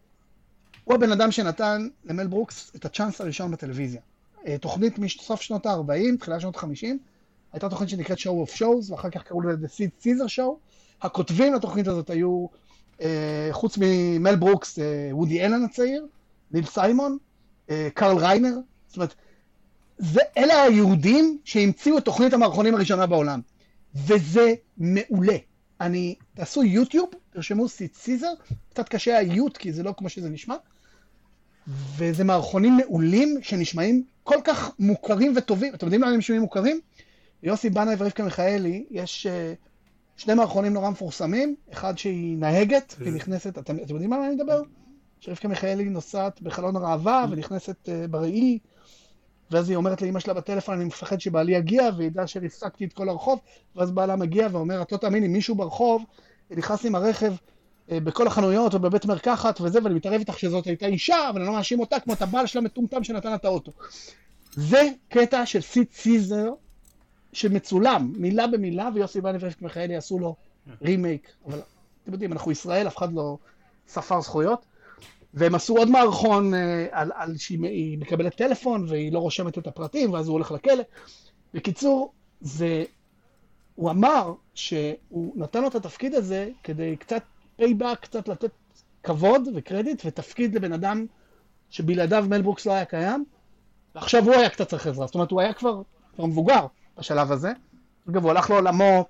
הוא הבן אדם שנתן למל ברוקס את הצ'אנס הראשון בטלוויזיה. אה, תוכנית מסוף שנות ה-40, תחילת שנות ה-50, הייתה תוכנית שנקראת Show of Shows, ואחר כך קראו לזה The Sid Caesar Show. הכותבים לתוכנית הזאת היו, אה, חוץ ממל ברוקס, אה, וודי אלן הצעיר, ניל סיימון, אה, קרל ריינר, זאת אומרת, זה, אלה היהודים שהמציאו את תוכנית המערכונים הראשונה בעולם. וזה מעולה. אני, תעשו יוטיוב, תרשמו סיד סיזר, קצת קשה האיות, כי זה לא כמו שזה נשמע, וזה מערכונים מעולים שנשמעים כל כך מוכרים וטובים. אתם יודעים למה הם נשמעים מוכרים? יוסי בנאי ורבקה מיכאלי, יש uh, שני מערכונים נורא מפורסמים, אחד שהיא נהגת, והיא נכנסת, אתם, אתם יודעים על מה אני מדבר? שרבקה מיכאלי נוסעת בחלון הראווה ונכנסת uh, בראי, ואז היא אומרת לאמא שלה בטלפון, אני מפחד שבעלי יגיע וידע שריסקתי את כל הרחוב, ואז בעלה מגיע ואומר, את לא תאמיני, מישהו ברחוב נכנס עם הרכב uh, בכל החנויות ובבית מרקחת וזה, ואני מתערב איתך שזאת הייתה אישה, אבל אני לא מאשים אותה כמו את הבעל שלה מטומטם שנתן את האוטו. זה קטע של סיט סיזר שמצולם, מילה במילה, ויוסי בנאי ורבקה מיכאלי עשו לו רימייק, אבל אתם יודעים, אנחנו ישראל, אף אחד לא ספר זכויות. והם עשו עוד מערכון אה, על, על שהיא מקבלת טלפון והיא לא רושמת את הפרטים ואז הוא הולך לכלא. בקיצור, זה... הוא אמר שהוא נתן לו את התפקיד הזה כדי קצת payback, קצת לתת כבוד וקרדיט ותפקיד לבן אדם שבלעדיו מל ברוקס לא היה קיים, ועכשיו הוא היה קצת צריך עזרה. זאת אומרת, הוא היה כבר, כבר מבוגר בשלב הזה. אגב, הוא הלך לעולמו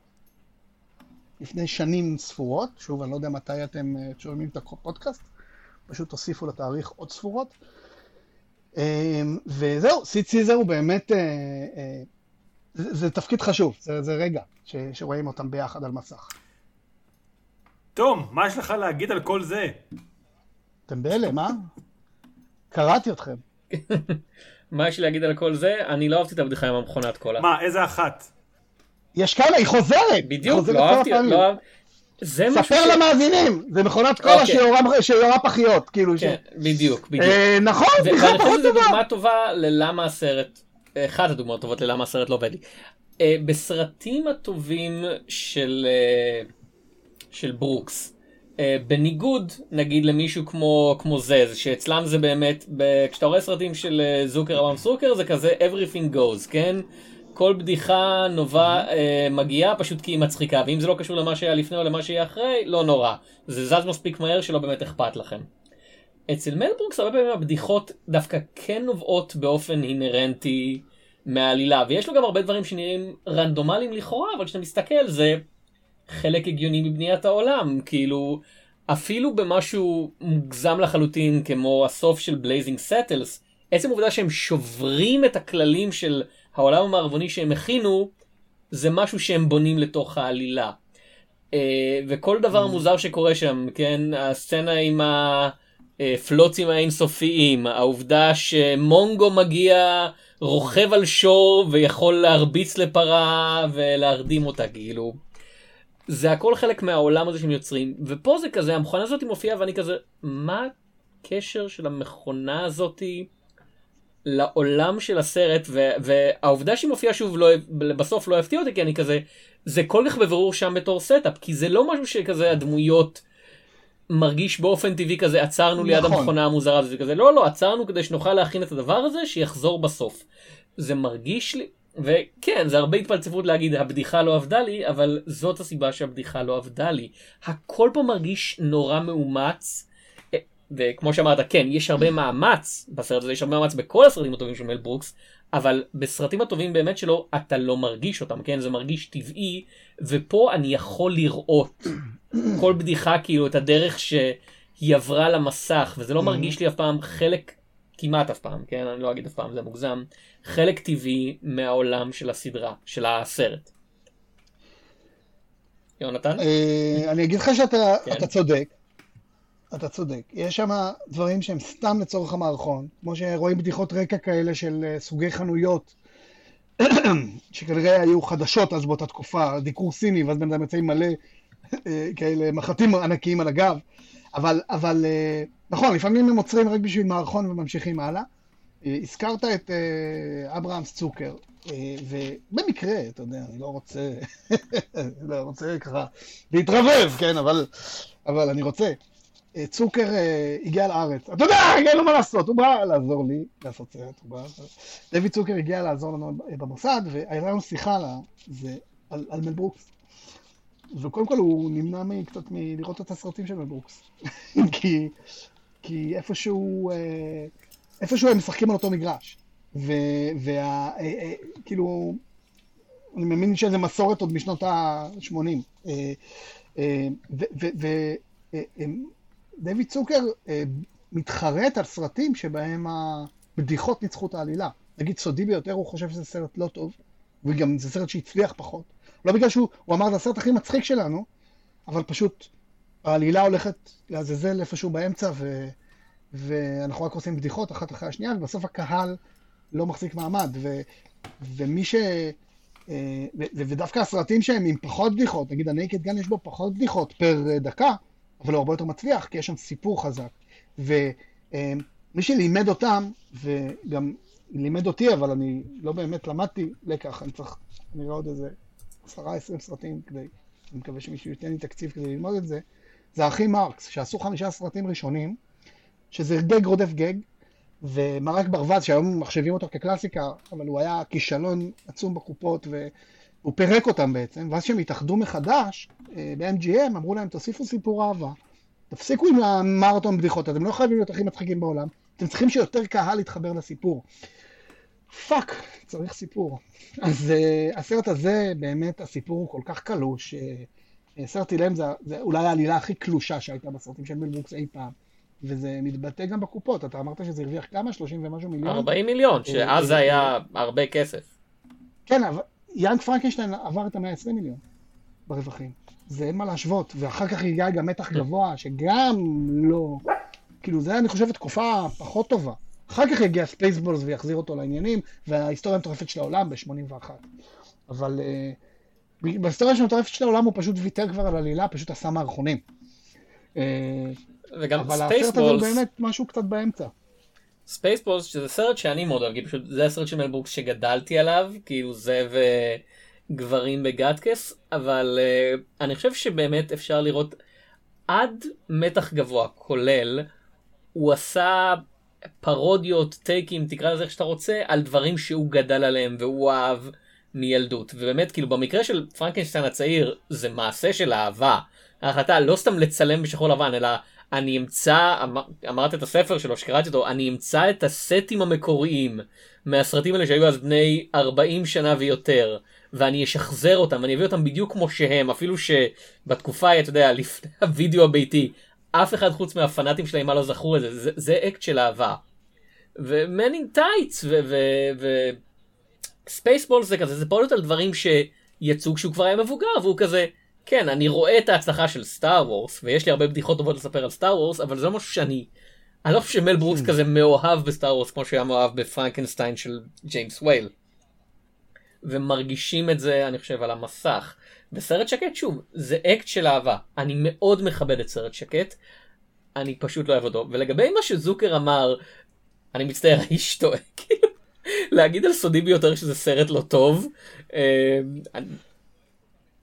לפני שנים ספורות, שוב, אני לא יודע מתי אתם אה, שומעים את הפודקאסט. פשוט תוסיפו לתאריך עוד ספורות. אמ, וזהו, סיט סיזר הוא באמת, אה, אה, זה, זה תפקיד חשוב, זה, זה רגע ש, שרואים אותם ביחד על מסך. תום, מה יש לך להגיד על כל זה? אתם בהלם, אה? קראתי אתכם. [LAUGHS] מה יש לי להגיד על כל זה? אני לא אהבתי את הבדיחה עם המכונת קולה. מה, איזה אחת? יש כמה, היא חוזרת! בדיוק, חוזרת לא אהבתי. לא אהב- זה משהו ספר ש... למאזינים, זה מכונת קולה אוקיי. שיורה- שיורה פחיות, כאילו. ש- כן, בדיוק, בדיוק. אה, נכון, בדיחה ואני חושב פחות שזו טובה. דוגמה טובה ללמה הסרט, אחת הדוגמאות הטובות ללמה הסרט לא עובד לי. אה, בסרטים הטובים של, אה, מל ברוקס, אה, בניגוד נגיד למישהו כמו, כמו זה שאצלם זה באמת, ב- כשאתה רואה סרטים של אה, זוקר אברהמס זוקר זה כזה everything goes, כן? כל בדיחה נובע, אה, מגיעה פשוט כי היא מצחיקה, ואם זה לא קשור למה שהיה לפני או למה שיהיה אחרי, לא נורא. זה זז מספיק מהר שלא באמת אכפת לכם. אצל מל ברוקס הרבה פעמים הבדיחות דווקא כן נובעות באופן אינהרנטי מהעלילה, ויש לו גם הרבה דברים שנראים רנדומליים לכאורה, אבל כשאתה מסתכל זה חלק הגיוני מבניית העולם, כאילו אפילו במשהו מוגזם לחלוטין כמו הסוף של Blazing Saddles, עצם העובדה שהם שוברים את הכללים של העולם המערבוני שהם הכינו, זה משהו שהם בונים לתוך העלילה. אה, וכל דבר מוזר שקורה שם, כן, הסצנה עם הפלוצים האינסופיים, העובדה שמונגו מגיע, רוכב על שור ויכול להרביץ לפרה ולהרדים אותה, כאילו. זה הכל חלק מהעולם הזה שהם יוצרים, ופה זה כזה, המכונה הזאת מופיעה ואני כזה, מה הקשר של המכונה הזאתי לעולם של הסרט, ו- והעובדה שהיא מופיעה שוב לא, בסוף לא הפתיע אותי, כי אני כזה, זה כל כך בבירור שם בתור setup, כי זה לא משהו שכזה הדמויות מרגיש באופן טבעי כזה, עצרנו ליד נכון. המכונה המוזרה הזאת, כזה, לא, לא, עצרנו כדי שנוכל להכין את הדבר הזה, שיחזור בסוף. זה מרגיש לי, וכן, זה הרבה התפלצפות להגיד, הבדיחה לא עבדה לי, אבל זאת הסיבה שהבדיחה לא עבדה לי. הכל פה מרגיש נורא מאומץ, אה, וכמו שאמרת, כן, יש הרבה מאמץ בסרט הזה, יש הרבה מאמץ בכל הסרטים הטובים של מל ברוקס, אבל בסרטים הטובים באמת שלו, אתה לא מרגיש אותם, כן? זה מרגיש טבעי, ופה אני יכול לראות כל בדיחה, כאילו, את הדרך שהיא עברה למסך, וזה לא מרגיש לי אף פעם חלק, כמעט אף פעם, כן? אני לא אגיד אף פעם, זה מוגזם, חלק טבעי מהעולם של הסדרה, של הסרט. יונתן? אה, אני אגיד לך שאתה כן. צודק. אתה צודק. יש שם דברים שהם סתם לצורך המערכון, כמו שרואים בדיחות רקע כאלה של אה, סוגי חנויות, [CLEARS THROAT] שכנראה היו חדשות אז באותה תקופה, דיקור סיני, ואז בן אדם יוצא עם מלא אה, כאלה מחטים ענקיים על הגב. אבל, אבל אה, נכון, לפעמים הם עוצרים רק בשביל מערכון וממשיכים הלאה. אה, הזכרת את אה, אברהם צוקר, ובמקרה, אתה יודע, אני לא רוצה, [LAUGHS] לא רוצה ככה להתרברב, כן, אבל, אבל אני רוצה. צוקר הגיע לארץ, אתה יודע, אין לו מה לעשות, הוא בא לעזור לי לעשות סרט, הוא בא... דויד צוקר הגיע לעזור לנו במוסד, והייתה לנו שיחה על, זה, על, על מל. וקודם כל הוא נמנע קצת מלראות את הסרטים של מל ברוקס. [LAUGHS] כי, כי איפשהו, אה, איפשהו הם משחקים על אותו מגרש. ו, וה, אה, אה, אני מאמין שזה מסורת עוד משנות ה-80. אה, אה, ודויד צוקר מתחרט על סרטים שבהם הבדיחות ניצחו את העלילה. נגיד סודי ביותר, הוא חושב שזה סרט לא טוב, וגם זה סרט שהצליח פחות. לא בגלל שהוא הוא אמר, זה הסרט הכי מצחיק שלנו, אבל פשוט העלילה הולכת לעזאזל איפשהו באמצע, ו, ואנחנו רק עושים בדיחות אחת אחרי השנייה, ובסוף הקהל לא מחזיק מעמד. ו, ומי ש... אה, ו- ודווקא הסרטים שהם עם פחות בדיחות, נגיד הנייקד גן יש בו פחות בדיחות פר אה, דקה, אבל הוא הרבה יותר מצליח, כי יש שם סיפור חזק. ומי שלימד אותם, וגם לימד אותי, אבל אני לא באמת למדתי לקח, אני צריך, אני רואה עוד איזה עשרה, עשרים סרטים כדי, אני מקווה שמישהו ייתן לי תקציב כדי ללמוד את זה, זה האחים מרקס, שעשו חמישה סרטים ראשונים, שזה גג רודף גג, ומרק ברווז, שהיום מחשבים אותו כקלאסיקה, אבל הוא היה כישלון עצום בקופות, והוא פירק אותם בעצם, ואז כשהם התאחדו מחדש, אה, ב-MGM, אמרו להם, תוסיפו סיפור אהבה, תפסיקו עם המרתון בדיחות, אתם לא חייבים להיות הכי מצחיקים בעולם, אתם צריכים שיותר קהל יתחבר לסיפור. fuck, צריך סיפור. אז uh, הסרט הזה, באמת, הסיפור הוא כל כך קלוש. Uh, סרט אילם זה, זה אולי העלילה הכי קלושה שהייתה בסרטים של מל ברוקס אי פעם. וזה מתבטא גם בקופות, אתה אמרת שזה הרוויח כמה? 30 ומשהו מיליון? 40 מיליון, שאז זה היה הרבה כסף. כן, אבל Young Frankenstein עבר את ה-120 מיליון ברווחים. זה אין מה להשוות, ואחר כך הגיע גם מתח גבוה, שגם לא... כאילו, זה אני חושב תקופה פחות טובה אחר כך יגיע ספייסבולס ויחזיר אותו לעניינים, וההיסטוריה המטורפת של העולם ב-81. אבל אה, בהיסטוריה המטורפת של העולם הוא פשוט ויתר כבר על עלילה, פשוט עשה מערכונים. אה, וגם אבל הסרט הזה הוא ספייסבולס, באמת משהו קצת באמצע. ספייסבולס שזה סרט שאני מאוד אוהב, כי פשוט זה הסרט של מל ברוקס שגדלתי עליו, כאילו זה וגברים בגטקס, אבל uh, אני חושב שבאמת אפשר לראות עד מתח גבוה, כולל, הוא עשה פרודיות, טייקים, תקרא לזה איך שאתה רוצה, על דברים שהוא גדל עליהם והוא אהב מילדות. ובאמת, כאילו במקרה של פרנקנשטיין הצעיר, זה מעשה של אהבה. ההחלטה לא סתם לצלם בשחור לבן, אלא אני אמצא, אמר, אמרת את הספר שלו שקראתי אותו, אני אמצא את הסטים המקוריים מהסרטים האלה שהיו אז בני 40 שנה ויותר, ואני אשחזר אותם, אני אביא אותם בדיוק כמו שהם, אפילו שבתקופה, אתה יודע, לפני הוידאו הביתי, אף אחד חוץ מהפנאטים של האימה לא זכרו את זה, זה, זה אקט של אהבה. ו men in tights וספייסבולס זה כזה, זה פעולות על דברים שיצאו כשהוא כבר היה מבוגר, והוא כזה, כן, אני רואה את ההצלחה של סטאר וורס, ויש לי הרבה בדיחות טובות לספר על סטאר וורס, אבל זה לא משהו שאני... אני לא חושב שמל ברוקס כזה מאוהב בסטאר וורס כמו שהיה מאוהב בפרנקנסטיין של ג'יימס וייל. ומרגישים את זה, אני חושב, על המסך. וסרט שקט, שוב, זה אקט של אהבה. אני מאוד מכבד את סרט שקט, אני פשוט לא אוהב אותו. ולגבי מה שזוקר אמר, אני מצטער, [LAUGHS] האיש טועה. כאילו, להגיד על סודי ביותר שזה סרט לא טוב, אה, אני-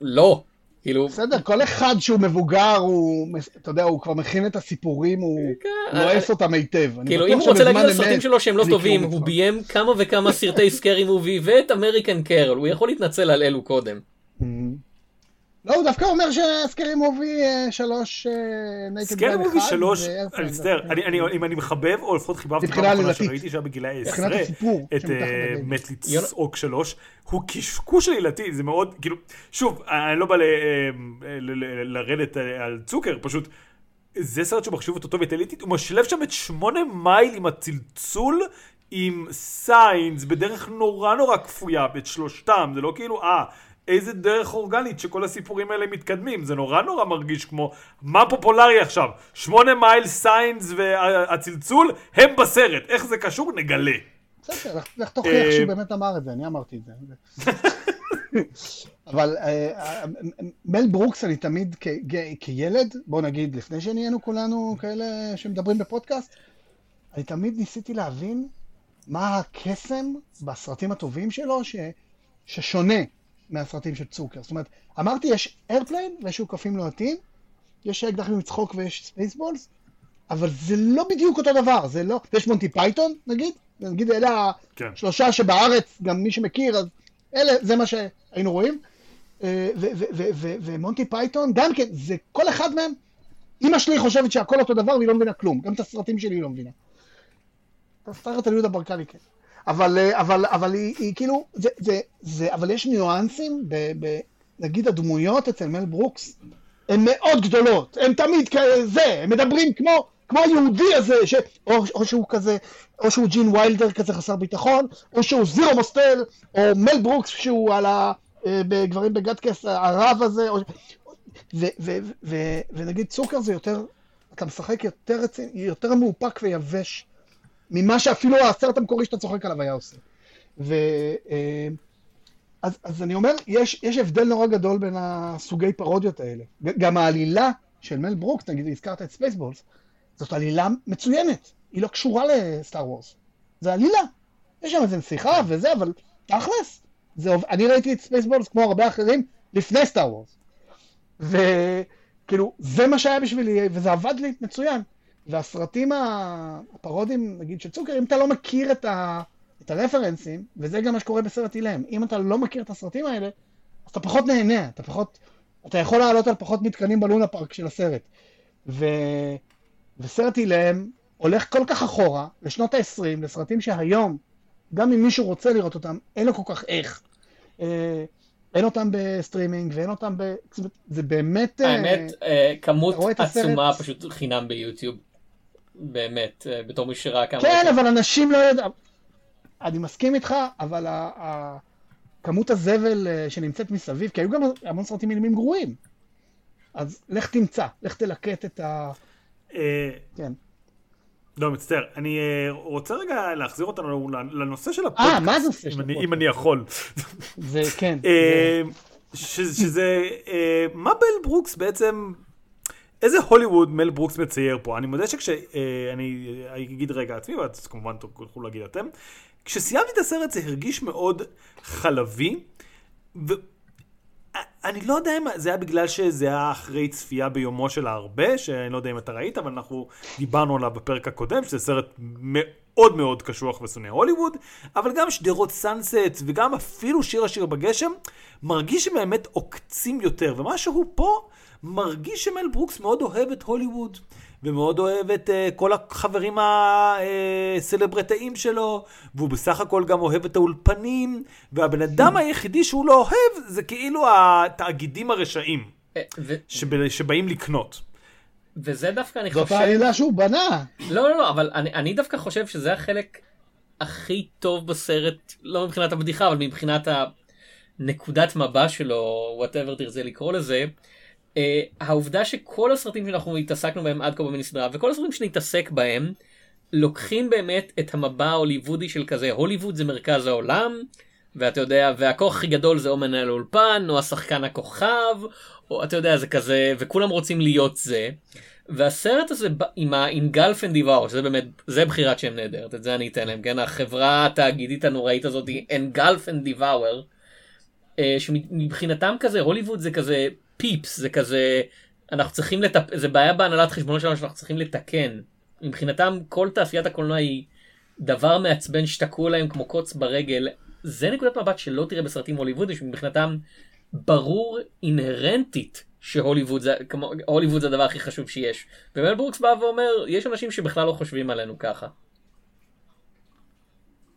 לא. כאילו, בסדר, כל אחד שהוא מבוגר, הוא, אתה יודע, הוא כבר מכין את הסיפורים, הוא לועס אותם היטב. כאילו אם הוא רוצה להגיד על סרטים שלו שהם לא טובים. הוא ביים כמה וכמה סרטי [LAUGHS] סקרי מובי ואת אמריקן קרל, הוא יכול להתנצל על אלו קודם. לא, הוא דווקא אומר שהסקרי מובי אה, שלוש נייקד סקר מובי שלוש, אני מצטער, אני- אם אני מחבב, או לפחות חיבבתי פעם אחרונה. שראיתי שהיה עשרה, הסיפור את שמתחת אה, לדגל. מת לצעוק שלוש, הוא קשקוש עלילתי, זה מאוד, כאילו, שוב, אני לא בא אה, לרדת אה, על צוקר, פשוט, זה סרט שהוא מחשיב אותו טוב עלילתית, הוא משלב שם את שמונה מייל עם הצלצול. עם סיינס בדרך נורא נורא כפויה, את שלושתם, זה לא כאילו, אה, איזה דרך אורגנית שכל הסיפורים האלה מתקדמים, זה נורא נורא מרגיש כמו, מה פופולרי עכשיו? שמונה מייל סיינס והצלצול, הם בסרט, איך זה קשור? נגלה. בסדר, לך- תוכיח אה, שהוא באמת אמר את זה, אני אמרתי את זה. אבל אה, אה, מל ברוקס אני תמיד כילד, בוא נגיד לפני שנהיינו כולנו כאלה שמדברים בפודקאסט, אני תמיד ניסיתי להבין מה הקסם בסרטים הטובים שלו ש, ששונה מהסרטים של צוקר. זאת אומרת, אמרתי יש איירפליין ויש עוקפים לוהטים, יש האקדח מת מצחוק ויש ספייסבולס, אבל זה לא בדיוק אותו דבר, זה לא, יש מונטי פייתון נגיד, נגיד אלה כן. השלושה שבארץ, גם מי שמכיר, אז אלה, זה מה שהיינו רואים. אה, ומונטי פייתון, גם כן, זה כל אחד מהם, אמא שלי חושבת שהכל אותו דבר והיא לא מבינה כלום, גם את הסרטים שלי היא לא מבינה. את הסרט על יהודה ברקלי כן. אבל, אה, אבל, אבל היא, היא כאילו, זה, זה, זה, אבל יש ניואנסים, ב, ב, נגיד הדמויות אצל מל ברוקס, הן מאוד גדולות, הן תמיד כזה, הם מדברים כמו, כמו היהודי הזה, ש... או, או שהוא כזה, או שהוא ג'ין ויילדר כזה חסר ביטחון, או שהוא זירו מוסטל, או מל ברוקס שהוא על ה... אה, בגברים בגטקס, הרב הזה, או... ו, ו, ו, ונגיד צוקר זה יותר, אתה משחק יותר יותר מאופק ויבש ממה שאפילו הסרט המקורי שאתה צוחק עליו היה עושה. ו... אה, אז, אז אני אומר, יש, יש הבדל נורא גדול בין הסוגי פרודיות האלה. גם העלילה של מל ברוקס, נגיד הזכרת את ספייסבולס, זאת עלילה מצוינת, היא לא קשורה לסטאר וורס. זה עלילה. יש שם איזה נסיכה וזה, אבל תכלס. אני ראיתי את ספייסבולס כמו הרבה אחרים לפני סטאר וורס. וכאילו, זה מה שהיה בשבילי, וזה עבד לי מצוין. והסרטים הפרודיים, נגיד של צוקר, אם אתה לא מכיר את, ה, את הרפרנסים, וזה גם מה שקורה בסרט אילם, אם אתה לא מכיר את הסרטים האלה, אז אתה פחות נהנה, אתה פחות, אתה יכול לעלות על פחות מתקנים בלונה פארק של הסרט. ו, וסרט אילם הולך כל כך אחורה, לשנות ה-20, לסרטים שהיום, גם אם מישהו רוצה לראות אותם, אין לו כל כך איך. אה, אין אותם בסטרימינג ואין אותם ב... זה באמת... אה, האמת, אה, כמות את הסרט? עצומה פשוט חינם ביוטיוב. באמת, אה, בתור מי שראה כמה... כן, אבל אנשים לא יודעים... אני מסכים איתך, אבל ה- ה- כמות הזבל אה, שנמצאת מסביב, כי היו גם המון סרטים אילמים גרועים. אז לך תמצא, לך תלקט את ה... אה, כן. לא, מצטער. אני רוצה רגע להחזיר אותנו לנושא של הפודקאסט. אה, מה זה נושא של אם אני- הפודקאסט? אם אני יכול. זה, כן. שזה, מל ברוקס בעצם, איזה הוליווד מל ברוקס מצייר פה? אני מודה שכשאני אגיד רגע עצמי, ואז כמובן תוכלו להגיד אתם, כשסיימתי את הסרט זה הרגיש מאוד חלבי, ואני לא יודע אם זה היה בגלל שזה היה אחרי צפייה ביומו של הרבה, שאני לא יודע אם אתה ראית, אבל אנחנו דיברנו עליו בפרק הקודם, שזה סרט מאוד מאוד קשוח ושונא הוליווד, אבל גם שדרות סאנסט וגם אפילו שיר השיר בגשם, מרגיש שהם באמת עוקצים יותר, ומשהו פה מרגיש שמל ברוקס מאוד אוהב את הוליווד. ומאוד אוהב את uh, כל החברים הסלברטאים שלו, והוא בסך הכל גם אוהב את האולפנים, והבן אדם היחידי שהוא לא אוהב זה כאילו התאגידים הרשעים אה, שב, שבאים לקנות. וזה דווקא אני זאת חושב... העלילה שהוא בנה. לא, לא, לא, אבל אני, אני דווקא חושב שזה החלק הכי טוב בסרט, לא מבחינת הבדיחה, אבל מבחינת הנקודת מבט שלו, whatever תרצה לקרוא לזה. Uh, העובדה שכל הסרטים שאנחנו התעסקנו בהם עד כה במיני סדרה, וכל הסרטים שנתעסק בהם, לוקחים באמת את המבע ההוליוודי של כזה, הוליווד זה מרכז העולם, ואתה יודע, והכוח הכי גדול זה או מנהל אולפן, או השחקן הכוכב, או אתה יודע, זה כזה, וכולם רוצים להיות זה. והסרט הזה עם ה-Engulf and Devour, שזה באמת, זה בחירת שם נהדרת, את זה אני אתן להם, כן? החברה התאגידית הנוראית הזאת Engulf and Devour, אה, שמבחינתם כזה, הוליווד זה כזה פיפס, זה כזה, אנחנו צריכים לטפ... זה בעיה בהנהלת חשבונות שלנו שאנחנו צריכים לתקן. מבחינתם כל תעשיית הקולנוע היא דבר מעצבן שתקעו להם כמו קוץ ברגל. זה נקודת מבט שלא תראה בסרטים הוליוודי, שמבחינתם ברור אינהרנטית שהוליווד זה, כמו, הוליווד זה הדבר הכי חשוב שיש. ומל ברוקס בא ואומר, יש אנשים שבכלל לא חושבים עלינו ככה.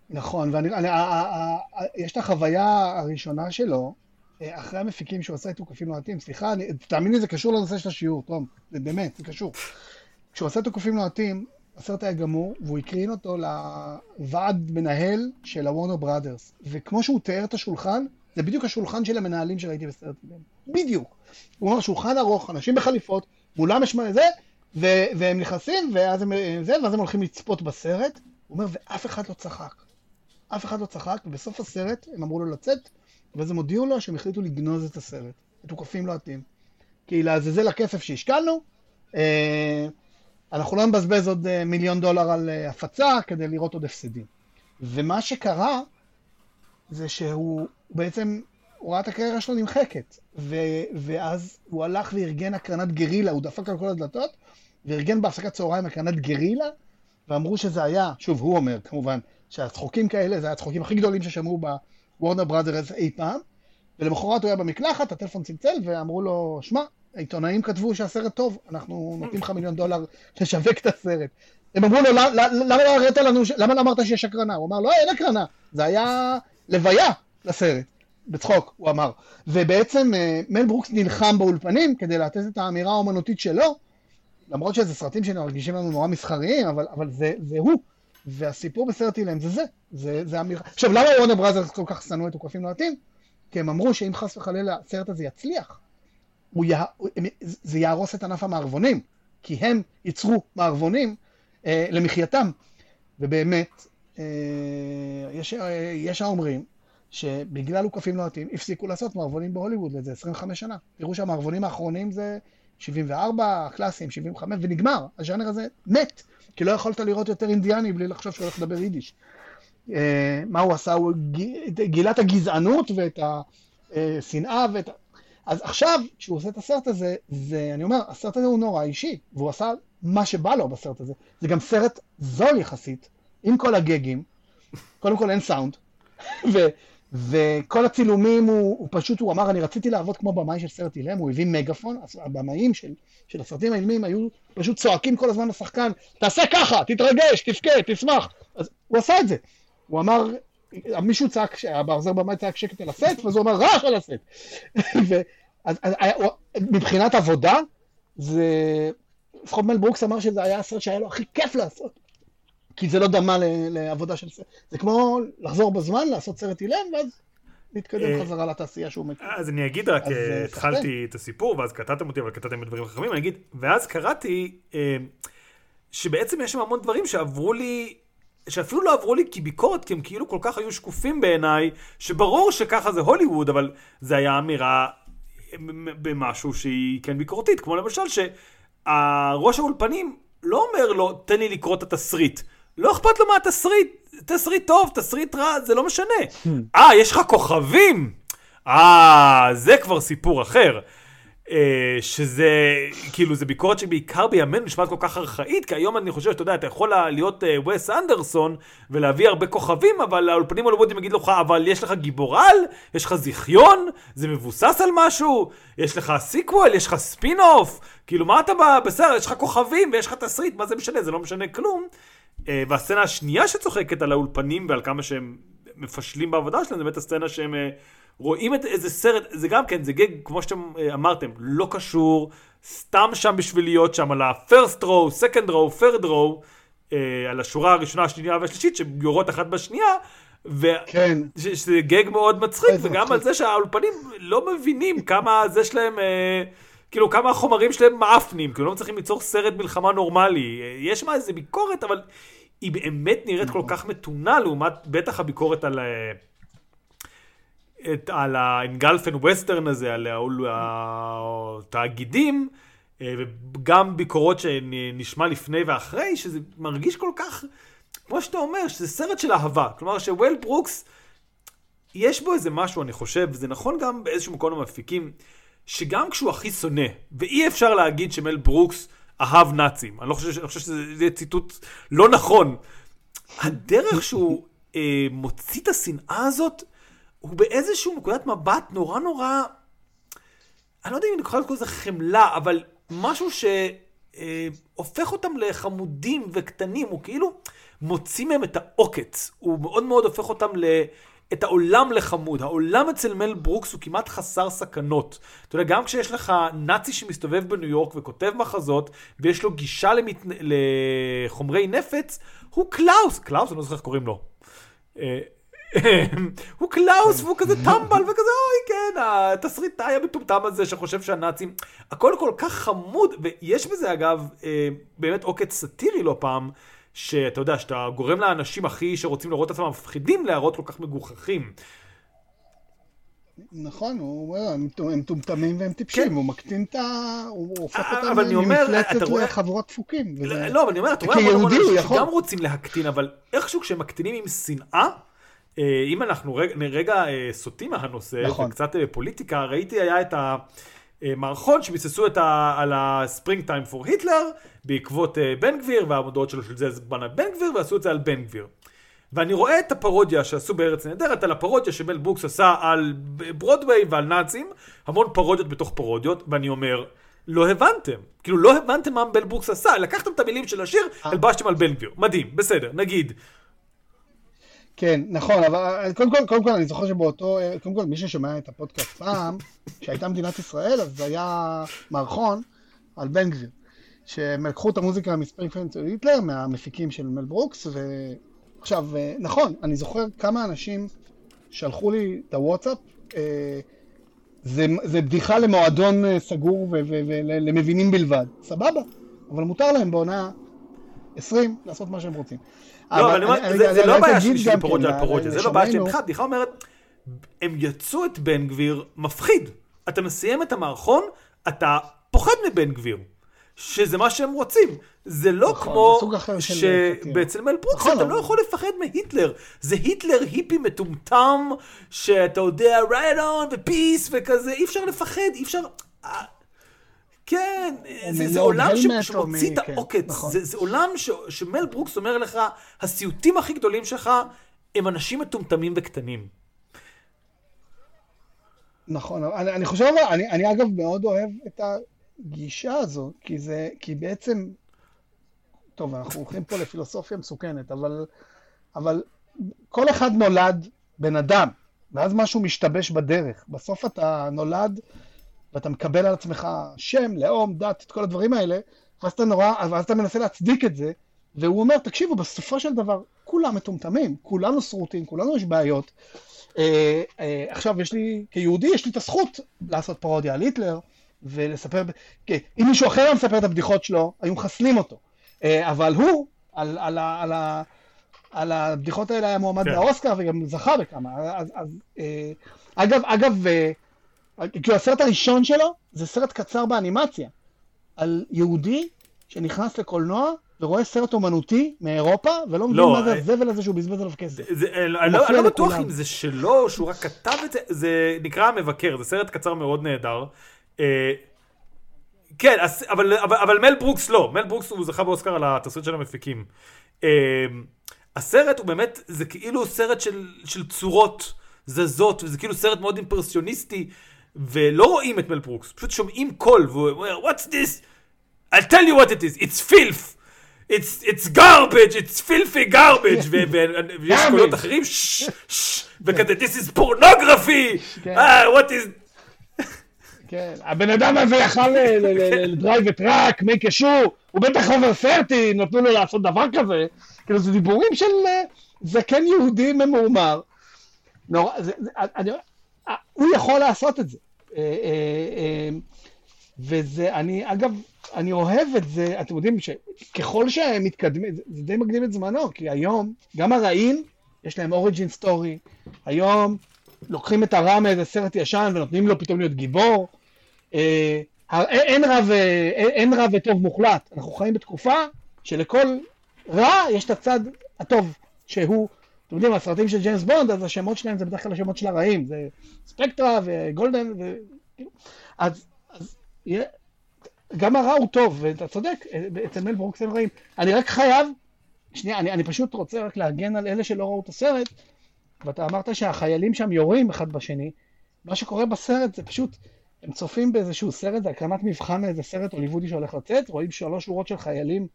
נכון, ואני, אני, ה- ה- ה- יש את החוויה הראשונה שלו, אחרי המפיקים שהוא עשה את תוקפים לוהטים, סליחה, אני, תאמין לי, זה קשור לנושא של השיעור, תום, זה באמת, זה קשור. כשהוא עשה תוקפים לוהטים, הסרט היה גמור, והוא הקרין אותו לוועד מנהל של הוורנר בראדרס, וכמו שהוא תיאר את השולחן, זה בדיוק השולחן של המנהלים שראיתי בסרט. בדיוק. הוא אמר, שולחן ארוך, אנשים בחליפות, מולם יש מה זה, ו- והם נכנסים, ואז הם, זה, ואז הם הולכים לצפות בסרט. הוא אומר, ואף אחד לא צחק. אף אחד לא צחק, ובסוף הסרט הם אמרו לו לצאת, ואז הם הודיעו לו שהם החליטו לגנוז את הסרט. מתוקפים לוהטים. כי לעזאזל הכסף שהשקענו, אה, אנחנו לא נבזבז עוד אה, מיליון דולר על אה, הפצה כדי לראות עוד הפסדים. ומה שקרה, זה שהוא בעצם, הוא ראה את הקריירה שלו נמחקת. ו, ואז הוא הלך וארגן הקרנת גרילה, הוא דפק על כל הדלתות, וארגן בהפסקת צהריים הקרנת גרילה, ואמרו שזה היה, שוב, הוא אומר כמובן, שהצחוקים כאלה, זה הצחוקים הכי גדולים ששמעו בוורנר בראדרס אי פעם, ולמחרת הוא היה במקלחת, הטלפון צלצל, ואמרו לו, שמע, העיתונאים כתבו שהסרט טוב, אנחנו נותנים לך מיליון דולר לשווק את הסרט. הם אמרו לו, "למה- לא הראית לנו, למה לא אמרת שיש הקרנה? הוא אמר, לא, אין הקרנה, זה היה לוויה לסרט. בצחוק, הוא אמר. ובעצם אה, מל ברוקס נלחם באולפנים כדי לתת את האמירה האומנותית שלו, למרות שזה סרטים שמרגישים לנו נורא מסחריים, אבל, אבל זה, זה הוא. והסיפור בסרט אילם זה זה, זה, זה אמירה. עכשיו, למה וורנר בראזרס כל כך שנאו את תוקפים לוהטים? כי הם אמרו שאם חס וחלילה הסרט הזה יצליח, יה, זה יהרוס את ענף המערבונים, כי הם ייצרו מערבונים אה, למחייתם. ובאמת, אה, יש, אה, יש האומרים שבגלל הוקפים לוהטים הפסיקו לעשות מערבונים בהוליווד לאיזה 25 שנה. תראו שהמערבונים האחרונים זה 74, הקלאסיים 75, ונגמר. הז'אנר הזה מת, כי לא יכולת לראות יותר אינדיאני בלי לחשוב שהוא הולך לדבר יידיש. אה, מה הוא עשה? הוא גילה את הגזענות ואת השנאה ואת... ה- אז עכשיו, כשהוא עושה את הסרט הזה, זה, אני אומר, הסרט הזה הוא נורא אישי, והוא עשה מה שבא לו בסרט הזה. זה גם סרט זול יחסית, עם כל הגגים. קודם כל אין סאונד. [LAUGHS] וכל הצילומים, הוא, הוא פשוט, הוא אמר, אני רציתי לעבוד כמו במאי של סרט אילם, הוא הביא מגאפון, אז הבמאים של, של הסרטים האילמים היו פשוט צועקים כל הזמן לשחקן, תעשה ככה, תתרגש, תבכה, תשמח. אז הוא עשה את זה. הוא אמר, מישהו צעק, העוזר במאי צעק שקט על הסט, ואז הוא אמר רעש על הסט. [LAUGHS] אז, אז, הוא- מבחינת עבודה, זה, לפחות מל ברוקס אמר שזה היה הסרט שהיה לו הכי כיף לעשות. כי זה לא דמה לעבודה של סרט. זה כמו לחזור בזמן, לעשות סרט אילם, ואז להתקדם אה, חזרה לתעשייה שהוא מכיר. אז אני אגיד רק, אה, אה, התחלתי את הסיפור, ואז קטעתם אותי, אבל קטעתם בדברים אחרים, אני אגיד, ואז קראתי שבעצם יש שם המון דברים שעברו לי, שאפילו לא עברו לי כביקורת, כי הם כאילו כל כך היו שקופים בעיניי, שברור שככה זה הוליווד, אבל זה היה אמירה במשהו שהיא כן ביקורתית, כמו למשל שהראש האולפנים לא אומר לו, תן לי לקרוא את התסריט. לא אכפת לו מהתסריט, תסריט טוב, תסריט רע, זה לא משנה. אה, יש לך כוכבים! אה, זה כבר סיפור אחר. אה, שזה, כאילו, זה ביקורת שבעיקר בימינו נשמעת כל כך ארכאית, כי היום אני חושב שאתה יודע, אתה יכול להיות וס אה, אנדרסון ולהביא הרבה כוכבים, אבל האולפנים הוליוודים יגיד לך, אבל יש לך גיבור על, יש לך זיכיון, זה מבוסס על משהו, יש לך סיקוול, יש לך ספין אוף, כאילו, מה אתה בסדר, יש לך כוכבים ויש לך תסריט, מה זה משנה? זה לא משנה כלום. Uh, והסצנה השנייה שצוחקת על האולפנים ועל כמה שהם מפשלים בעבודה שלהם, זה באמת הסצנה שהם... Uh, רואים את איזה סרט, זה גם כן, זה גג, כמו שאתם uh, אמרתם, לא קשור, סתם שם בשביל להיות שם על ה-first row, second row, third row, על השורה הראשונה, השנייה והשלישית, שיורות אחת בשנייה, ו... כן. ש- שזה גג מאוד מצחיק, וגם מצחיק. על זה שהאולפנים לא מבינים כמה זה שלהם... Uh, כאילו כמה החומרים שלהם מאפנים, כאילו לא מצליחים ליצור סרט מלחמה נורמלי. יש מה איזה ביקורת, אבל היא באמת נראית כל כך מתונה לעומת בטח הביקורת על, את, על האנגלפן ווסטרן הזה, על התאגידים, אה, וגם ביקורות שנשמע לפני ואחרי, שזה מרגיש כל כך, כמו שאתה אומר, שזה סרט של אהבה. כלומר שוויל ברוקס, יש בו איזה משהו, אני חושב, וזה נכון גם באיזשהו מקום המפיקים, שגם כשהוא הכי שונא, ואי אפשר להגיד שמל ברוקס אהב נאצים, אני לא חושב, אני חושב שזה ציטוט לא נכון. הדרך שהוא אה, מוציא את השנאה הזאת, הוא באיזשהו נקודת מבט נורא נורא, אני לא יודע אם אני יכול לקרוא לזה חמלה, אבל משהו שהופך אותם לחמודים וקטנים, הוא כאילו מוציא מהם את העוקץ, הוא מאוד מאוד הופך אותם ל... את העולם לחמוד. העולם אצל מל ברוקס הוא כמעט חסר סכנות. אתה יודע, גם כשיש לך נאצי שמסתובב בניו יורק וכותב מחזות, ויש לו גישה למת... לחומרי נפץ, הוא קלאוס. קלאוס? אני לא זוכר איך קוראים לו. אה, [LAUGHS] הוא קלאוס והוא כזה טמבל וכזה אוי כן התסריטאי המטומטם הזה שחושב שהנאצים הכל כל כך חמוד ויש בזה אגב אה, באמת עוקץ סאטירי לא פעם שאתה יודע שאתה גורם לאנשים הכי שרוצים לראות את עצמם מפחידים להראות כל כך מגוחכים. נכון, הוא אומר, הם מטומטמים והם טיפשים, כן. הוא מקטין את ה... הוא הופך אה, אותם ממפלצת לחבורת דפוקים. לא, אבל אני אומר, אתה רואה המון אנשים שגם רוצים להקטין, אבל איכשהו כשהם מקטינים עם שנאה, אה, אם אנחנו רגע, רגע אה, סוטים מהנושא, נכון. וקצת פוליטיקה, ראיתי היה את המערכון שביססו את ה, על ה-Spring Time for Hitler בעקבות בן גביר והמודעות שלו של זה זמן בן גביר ועשו את זה על בן גביר. ואני רואה את הפרודיה שעשו בארץ נהדרת על הפרודיה שמל ברוקס עשה על ברודוויי ועל נאצים, המון פרודיות בתוך פרודיות, ואני אומר, לא הבנתם. כאילו לא הבנתם מה מל ברוקס עשה, לקחתם את המילים של השיר, הלבשתם על בן גביר. מדהים, בסדר, נגיד. כן, נכון, אבל קודם כל, קודם כל אני זוכר שבאותו, קודם כל מי ששומע את הפודקאסט פעם, כשהייתה מדינת ישראל, אז זה היה מערכון על בן גביר, שהם לקחו את המוזיקה מספרינגטיים של היטלר, מהמפיקים של מל ברוקס, ועכשיו, נכון, אני זוכר כמה אנשים שלחו לי את הוואטסאפ, אה, זה, זה בדיחה למועדון אה, סגור ולמבינים בלבד, סבבה, אבל מותר להם בעונה 20 לעשות מה שהם רוצים. לא, אבל אני אומר, זה לא בעיה שלי של פרודיה על פרודיה, זה לא בעיה שלי. מבחינת בדיחה אומרת, הם יצאו את בן גביר מפחיד. אתה מסיים את המערכון, אתה פוחד מבן גביר. שזה מה שהם רוצים. זה לא נכון, כמו שבעצם מל ברוקס נכון, אתה לא יכול לפחד מהיטלר. זה היטלר היפי מטומטם, שאתה יודע, right on ו peace וכזה, אי אפשר לפחד, אי אפשר... כן, זה, זה עולם שמוציא את העוקץ, נכון. זה, זה עולם ש, שמל ברוקס אומר לך, הסיוטים הכי גדולים שלך הם אנשים מטומטמים וקטנים. נכון, אני, אני חושב, אני, אני אגב מאוד אוהב את הגישה הזו, כי זה, כי בעצם, טוב, אנחנו הולכים פה לפילוסופיה מסוכנת, אבל, אבל כל אחד נולד בן אדם, ואז משהו משתבש בדרך. בסוף אתה נולד ואתה מקבל על עצמך שם, לאום, דת, את כל הדברים האלה, ואז אתה נורא, ואז אתה מנסה להצדיק את זה, והוא אומר, תקשיבו, בסופו של דבר, כולם מטומטמים, כולנו שרוטים, כולנו יש בעיות. אה, אה, עכשיו, יש לי, כיהודי, יש לי את הזכות לעשות פרודיה על היטלר, ולספר, כן, אם מישהו אחר היה מספר את הבדיחות שלו, היו מחסלים אותו. אה, אבל הוא, על, על, על, ה- על הבדיחות האלה היה מועמד כן. לאוסקר וגם זכה בכמה. אז, אז, אה, אגב, אגב, אה, כאילו הסרט הראשון שלו זה סרט קצר באנימציה, על יהודי שנכנס לקולנוע ורואה סרט אומנותי מאירופה, ולא מבין לא, מה זה אה, הזבל הזה שהוא בזבז עליו כסף. זה, אני לא, אני לא בטוח. אם זה שלו, שהוא רק כתב את זה, זה נקרא המבקר, זה סרט קצר מאוד נהדר. אה, כן, אבל, אבל, אבל מל ברוקס לא, מל ברוקס הוא זכה באוסקר על התסריט של המפיקים. אה, הסרט הוא באמת, זה כאילו סרט של, של צורות זזות, וזה כאילו סרט מאוד אימפרסיוניסטי, ולא רואים את מל ברוקס, פשוט שומעים קול, והוא אומר, what's this? I'll tell you what it is, it's filth. It's, it's garbage, it's filthy garbage, ויש. קולות אחרים, וכזה, this is pornography, כן. אה, what is... [LAUGHS] כן, הבן אדם הזה יכל לדרייב את ראק, מייק אשור, הוא בטח אובר סרטי, נתנו לו לעשות דבר כזה. כאילו, זה דיבורים של אה, זקן יהודי ממורמר. נורא, זה, זה, אני, אה, הוא יכול לעשות את זה. אה, אה, אה, וזה, אני, אגב, אני אוהב את זה, אתם יודעים שככל שהם מתקדמים, זה די מקדים את זמנו, כי היום, גם הרעים, יש להם origin story, היום לוקחים את הרע מאיזה סרט ישן ונותנים לו פתאום להיות גיבור. אין, אין, אין רע וטוב מוחלט, אנחנו חיים בתקופה שלכל רע יש את הצד הטוב, שהוא, אתם יודעים, הסרטים של ג'יימס בונד, אז השמות שלהם זה בדרך כלל השמות של הרעים, זה ספקטרה וגולדן, ו... אז, אז יהיה, גם הרע הוא טוב, ואתה צודק, אצל מל ברוקס הם רעים. אני רק חייב, שנייה, אני, אני פשוט רוצה רק להגן על אלה שלא ראו את הסרט, ואתה אמרת שהחיילים שם יורים אחד בשני, מה שקורה בסרט זה פשוט, הם צופים באיזשהו סרט, זה הקרנת מבחן לאיזה סרט הוליוודי שהולך לצאת, רואים שלוש שורות של חיילים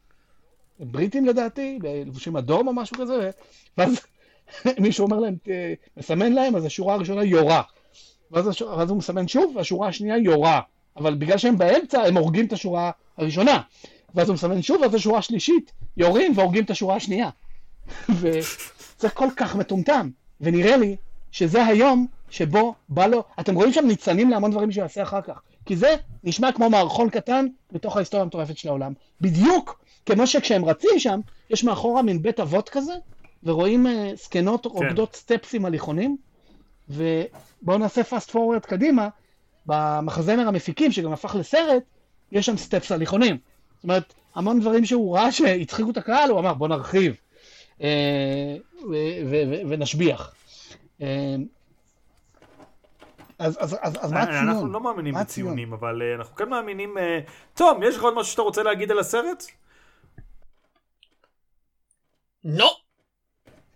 בריטים לדעתי, לבושים אדום או משהו כזה, ואז [LAUGHS] מישהו אומר להם, "ת- מסמן להם, אז השורה הראשונה יורה. ואז, השורה, ואז הוא מסמן שוב, והשורה השנייה יורה. אבל בגלל שהם באמצע, הם הורגים את השורה הראשונה. ואז הוא מסמן שוב, ואז השורה השלישית, יורים והורגים את השורה השנייה. [LAUGHS] וזה כל כך מטומטם. ונראה לי שזה היום שבו בא לו, אתם רואים שם ניצנים להמון דברים שהוא יעשה אחר כך. כי זה נשמע כמו מערכון קטן בתוך ההיסטוריה המטורפת של העולם. בדיוק כמו שכשהם רצים שם, יש מאחורה מין בית אבות כזה, ורואים uh, זקנות רוקדות סטפסים הליכונים, ובואו נעשה פאסט פורוורד קדימה, במחזמר המפיקים, שגם הפך לסרט, יש שם סטפס הליכונים. זאת אומרת, המון דברים שהוא ראה שהצחיקו את הקהל, הוא אמר בוא נרחיב אה, ונשביח. אה, אז, אז, אז, אז מה הציון? אנחנו לא מאמינים? בציונים, אבל אה, אנחנו כן מאמינים... אה, תום, יש לך עוד משהו שאתה רוצה להגיד על הסרט? לא!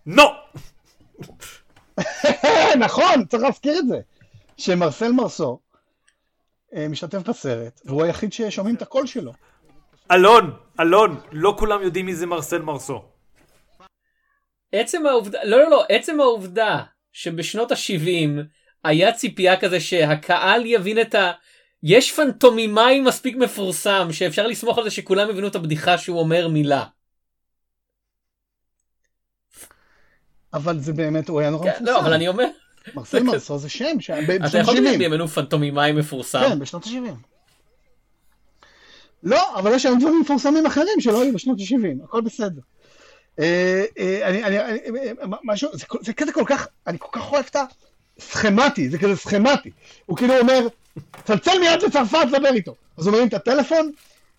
לא! [LAUGHS] נכון, צריך להזכיר את זה. שמרסל מרסו אה, משתתף בסרט, והוא היחיד ששומעים את הקול שלו. אלון, אלון, לא כולם יודעים מי זה מרסל מרסו. עצם העובדה, לא לא לא, עצם העובדה שבשנות ה-70 היה ציפייה כזה שהקהל יבין את ה... יש פנטומימאי מספיק מפורסם שאפשר לסמוך על זה שכולם יבינו את הבדיחה שהוא אומר מילה. אבל זה באמת, הוא היה נורא כן, מפורסם. לא, אבל אני אומר, מרסל [LAUGHS] מרסו זה שם, שהיה ב- אתה בשנות יכול להגיד ה-70. בימינו פנטומימאי מפורסם. כן, בשנות ה-70. לא, אבל יש היום דברים מפורסמים אחרים שלא היו בשנות ה-70, הכל בסדר. אה, אה, אני, אני, אני, אה, משהו, זה, כזה כל כך, אני כל כך אוהב את הסכמטי, זה כזה סכמטי. הוא כאילו אומר, צלצל מיד לצרפת, דבר איתו. אז הוא מרים את הטלפון,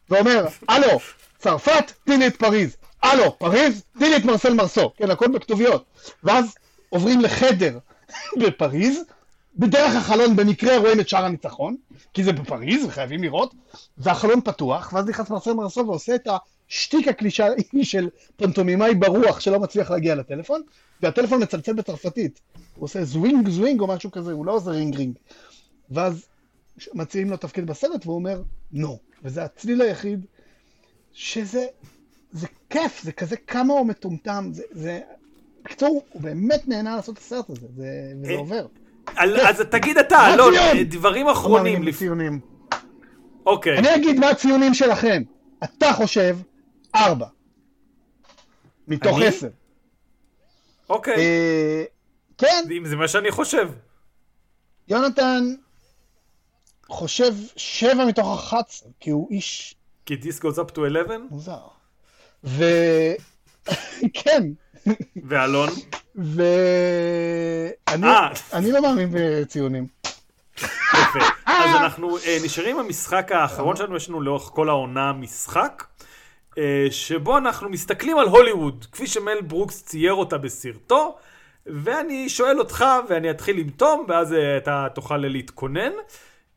ואומר, הלו, צרפת, תני לי את פריז. הלו, פריז, תני לי את מרסל מרסו. כן, הכל בכתוביות. ואז עוברים לחדר [LAUGHS] בפריז, בדרך החלון במקרה רואים את שער הניצחון, כי זה בפריז וחייבים לראות, והחלון פתוח, ואז נכנס מרסל מרסו ועושה את השטיק הקלישאי [LAUGHS] של פנטומימאי ברוח שלא מצליח להגיע לטלפון, והטלפון מצלצל בצרפתית. הוא עושה זווינג זווינג או משהו כזה, הוא לא עושה רינג רינג. ואז מציעים לו תפקיד בסרט והוא אומר נו, וזה הצליל היחיד שזה, זה כיף, זה כזה כמה הוא מטומטם, זה, זה, בקיצור, הוא באמת נהנה לעשות את הסרט הזה, זה, וזה אה, עובר. אל- אז תגיד אתה, אלון? אה, דברים לא אחרונים. לפ- בציונים. אוקיי. אני אגיד מה הציונים שלכם. אתה חושב ארבע. מתוך אני? עשר. אוקיי. אה, כן, אם זה מה שאני חושב. יונתן חושב שבע מתוך אחת כי הוא איש כי דיס goes up to 11? מוזר. ו... [LAUGHS] כן, ואלון? ואני אה. אני לא מאמין בציונים. יפה. [LAUGHS] אז אנחנו אה, נשארים עם המשחק האחרון שלנו, יש לנו לאורך כל העונה משחק, אה, שבו אנחנו מסתכלים על הוליווד, כפי שמל ברוקס צייר אותה בסרטו, ואני שואל אותך, ואני אתחיל עם תום, ואז אה, אתה תוכל להתכונן,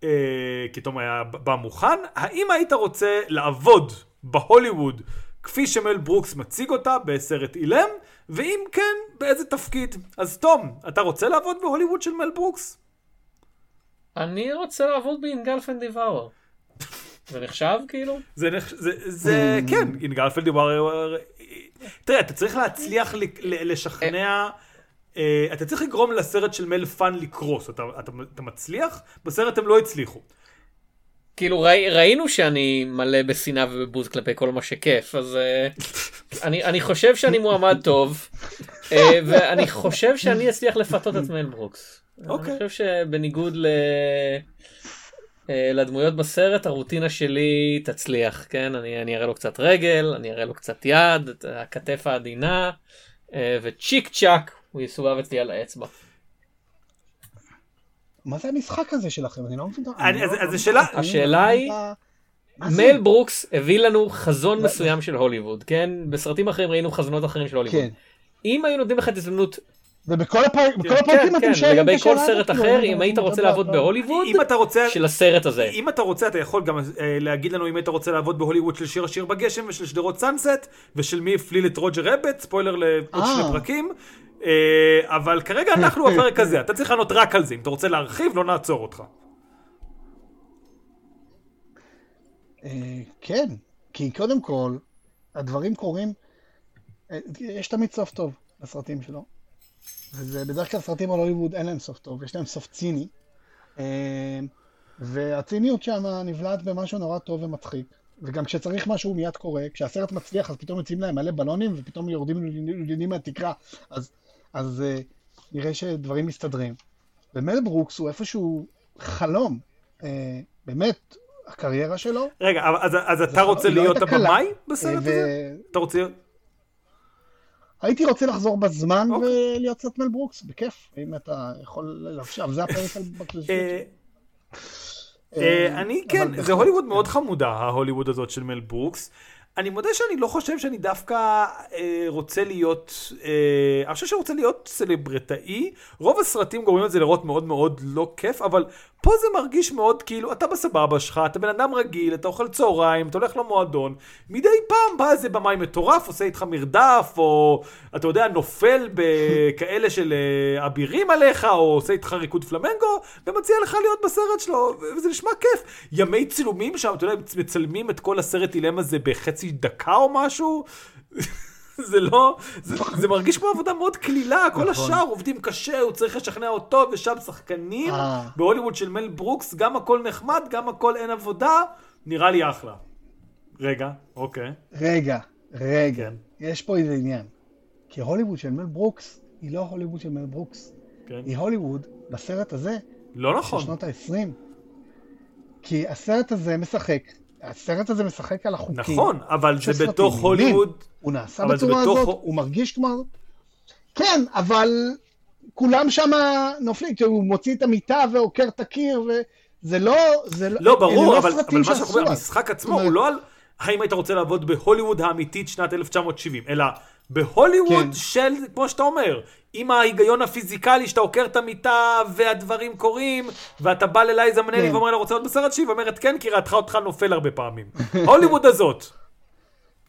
אה, כי תום היה בא מוכן. האם היית רוצה לעבוד בהוליווד כפי שמל ברוקס מציג אותה בסרט אילם, ואם כן, באיזה תפקיד? אז תום, אתה רוצה לעבוד בהוליווד של מל ברוקס? אני רוצה לעבוד באינגלפן דיוואר. [LAUGHS] זה נחשב כאילו? זה, נח- זה, זה כן, אינגלפלד דיבר... תראה, אתה צריך להצליח לשכנע, אה, אתה צריך לגרום לסרט של מל פאן לקרוס, אתה, אתה, אתה מצליח? בסרט הם לא הצליחו. כאילו ראי, ראינו שאני מלא בשנאה ובבוז כלפי כל מה שכיף אז uh, [LAUGHS] אני, אני חושב שאני מועמד טוב uh, ואני חושב שאני אצליח לפתות את מל ברוקס. אוקיי. אני חושב שבניגוד ל... uh, לדמויות בסרט הרוטינה שלי תצליח כן אני, אני אראה לו קצת רגל אני אראה לו קצת יד את הכתף העדינה uh, וצ'יק צ'אק הוא יסובב אצלי על האצבע. מה זה המשחק הזה שלכם? אני לא מבין. אז- השאלה- היא-? מל ברוקס הביא לנו חזון מסוים של הוליווד כן בסרטים אחרים ראינו חזונות אחרים של הוליווד. כן. אם היו נותנים לך את ההזדמנות ובכל כן הפרקים כן אתם שואלים את לגבי כל סרט הזאת, אחר לא, אם לא, היית לא, רוצה לא, לעבוד לא. בהוליווד אם אתה רוצה... של הסרט הזה. אם אתה רוצה, אתה יכול גם אה, להגיד לנו אם היית רוצה לעבוד בהוליווד של שיר השיר בגשם ושל שדרות סאנסט ושל מי הפליל את רוג'ר רבט, ספוילר לעוד אה. שני פרקים. אה, אבל כרגע אנחנו בפרק [LAUGHS] הזה, אתה צריך לענות רק על זה. אם אתה רוצה להרחיב, לא נעצור אותך. אה, כן, כי קודם כל, הדברים קורים, אה, יש תמיד סוף טוב בסרטים שלו. וזה בדרך כלל סרטים על הוליווד אין להם סוף טוב, יש להם סוף ציני. אה, והציניות שם נבלעת במשהו נורא טוב ומצחיק. וגם כשצריך משהו מיד קורה, כשהסרט מצליח אז פתאום יוצאים להם מלא בלונים ופתאום יורדים לולינים מהתקרה, אז, אז אה, נראה שדברים מסתדרים. ומל ברוקס הוא איפשהו חלום, אה, באמת, הקריירה שלו. רגע, אז, אז אתה רוצה לא- להיות. הבמאי בסרט הזה? אתה רוצה... הייתי רוצה לחזור בזמן אוקיי. ולהיות קצת מל ברוקס, בכיף, אם אתה יכול עכשיו, זה הפרק על [LAUGHS] בקלשיות. אה, אה, אני כן, זה הוליווד. מאוד חמודה, ההוליווד הזאת של מל ברוקס. אני מודה שאני לא חושב שאני דווקא אה, רוצה להיות, אה, אני חושב שאני רוצה להיות סלברטאי. רוב הסרטים גורמים את זה לראות מאוד מאוד לא כיף, אבל פה זה מרגיש מאוד כאילו, אתה בסבבה שלך, אתה בן אדם רגיל, אתה אוכל צהריים, אתה הולך למועדון, מדי פעם בא איזה במאי מטורף, עושה איתך מרדף, או אתה יודע, נופל בכאלה של אה, אבירים עליך, או עושה איתך ריקוד פלמנגו, ומציע לך להיות בסרט שלו, וזה נשמע כיף. ימי צילומים שם, אתה יודע, מצלמים את כל הסרט אילם הזה בחצי דקה או משהו. [LAUGHS] [LAUGHS] זה לא, זה, זה מרגיש כמו עבודה מאוד קלילה, כל נכון. השאר עובדים קשה, הוא צריך לשכנע אותו, ושם שחקנים, אה. בהוליווד של מל ברוקס, גם הכל נחמד, גם הכל אין עבודה, נראה לי אחלה. רגע, אוקיי. רגע, רגע, כן. יש פה איזה עניין. כי הוליווד של מל ברוקס היא לא הוליווד של מל ברוקס, כן. היא הוליווד בסרט הזה לא של נכון. שנות ה-20. כי הסרט הזה משחק, הסרט הזה משחק על החוקים. נכון, אבל זה בתוך. הוליווד. הוא נעשה בצורה בתוך- הזאת, הוא מרגיש כמו... כן, אבל כולם שם נופלים, כי הוא מוציא את המיטה ועוקר את הקיר, וזה לא... זה לא, אלה ברור, אבל, סרטים אבל מה שאנחנו אומרים. המשחק עצמו זאת אומרת- הוא לא על האם היית רוצה לעבוד בהוליווד האמיתית שנת 1970, אלא בהוליווד כן. של, כמו שאתה אומר, עם ההיגיון הפיזיקלי שאתה עוקר את המיטה והדברים קורים, ואתה בא ללייזה מינלי כן. ואומר לה רוצה להיות בסרט שלי, ואומרת כן, כי ראתך אותך נופל הרבה פעמים. [LAUGHS] הוליווד הזאת.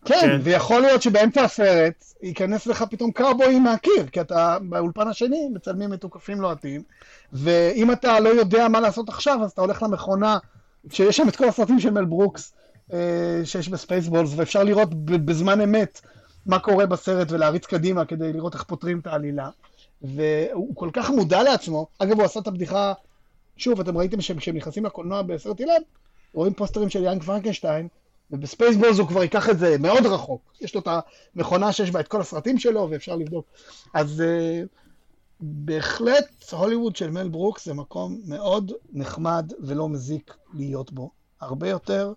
כן, כן. ויכול להיות שבאמצע הסרט ייכנס לך פתאום קאובוי מהקיר, כי אתה באולפן השני מצלמים אוכפים לוהטים, ואם אתה לא יודע מה לעשות עכשיו, אז אתה הולך למכונה, שיש שם את כל הסרטים של מל ברוקס, אה, שיש בספייסבולס, ואפשר לראות בזמן אמת מה קורה בסרט ולהריץ קדימה כדי לראות איך פותרים את העלילה. והוא כל כך מודע לעצמו, אגב הוא עשה את הבדיחה, שוב, אתם ראיתם שכשהם נכנסים לקולנוע בסרט אילם, רואים פוסטרים של יאנג פרנקנשטיין, ובספייסבולס הוא כבר ייקח את זה מאוד רחוק. יש לו את המכונה שיש בה את כל הסרטים שלו, ואפשר לבדוק. אז אה, בהחלט הוליווד של מל ברוקס זה מקום מאוד נחמד ולא מזיק להיות בו. הרבה יותר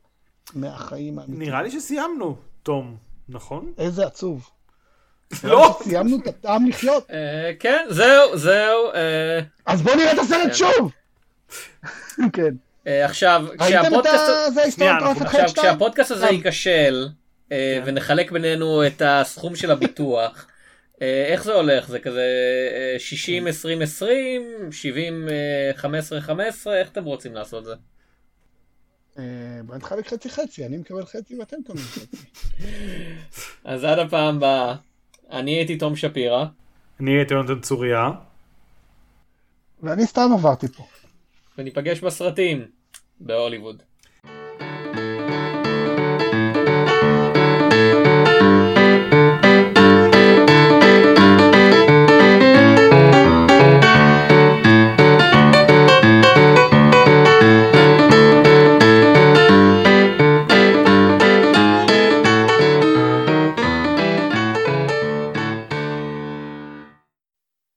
מהחיים האמיתיים. נראה לי שסיימנו, תום. נכון? איזה עצוב. [LAUGHS] לא! סיימנו את הטעם לחיות. אה, כן, זהו, זהו. אה, אז בוא נראה את הסרט כן. שוב! [LAUGHS] כן. אה, עכשיו, את כשהפודקאסט... הזה. ייכשל, כן. ונחלק בינינו את הסכום של הביטוח, איך זה הולך? זה כזה אה, 60, 20, 20, 70, אה, 15, 15, איך אתם רוצים לעשות זה? אה, בוא נחלק חצי חצי, אני מקבל חצי ואתם מקבלים חצי. [LAUGHS] אז עד הפעם הבאה, אני הייתי תום שפירא, אני הייתי יונתן צוריה. ואני סתם עברתי פה. וניפגש בסרטים בהוליווד.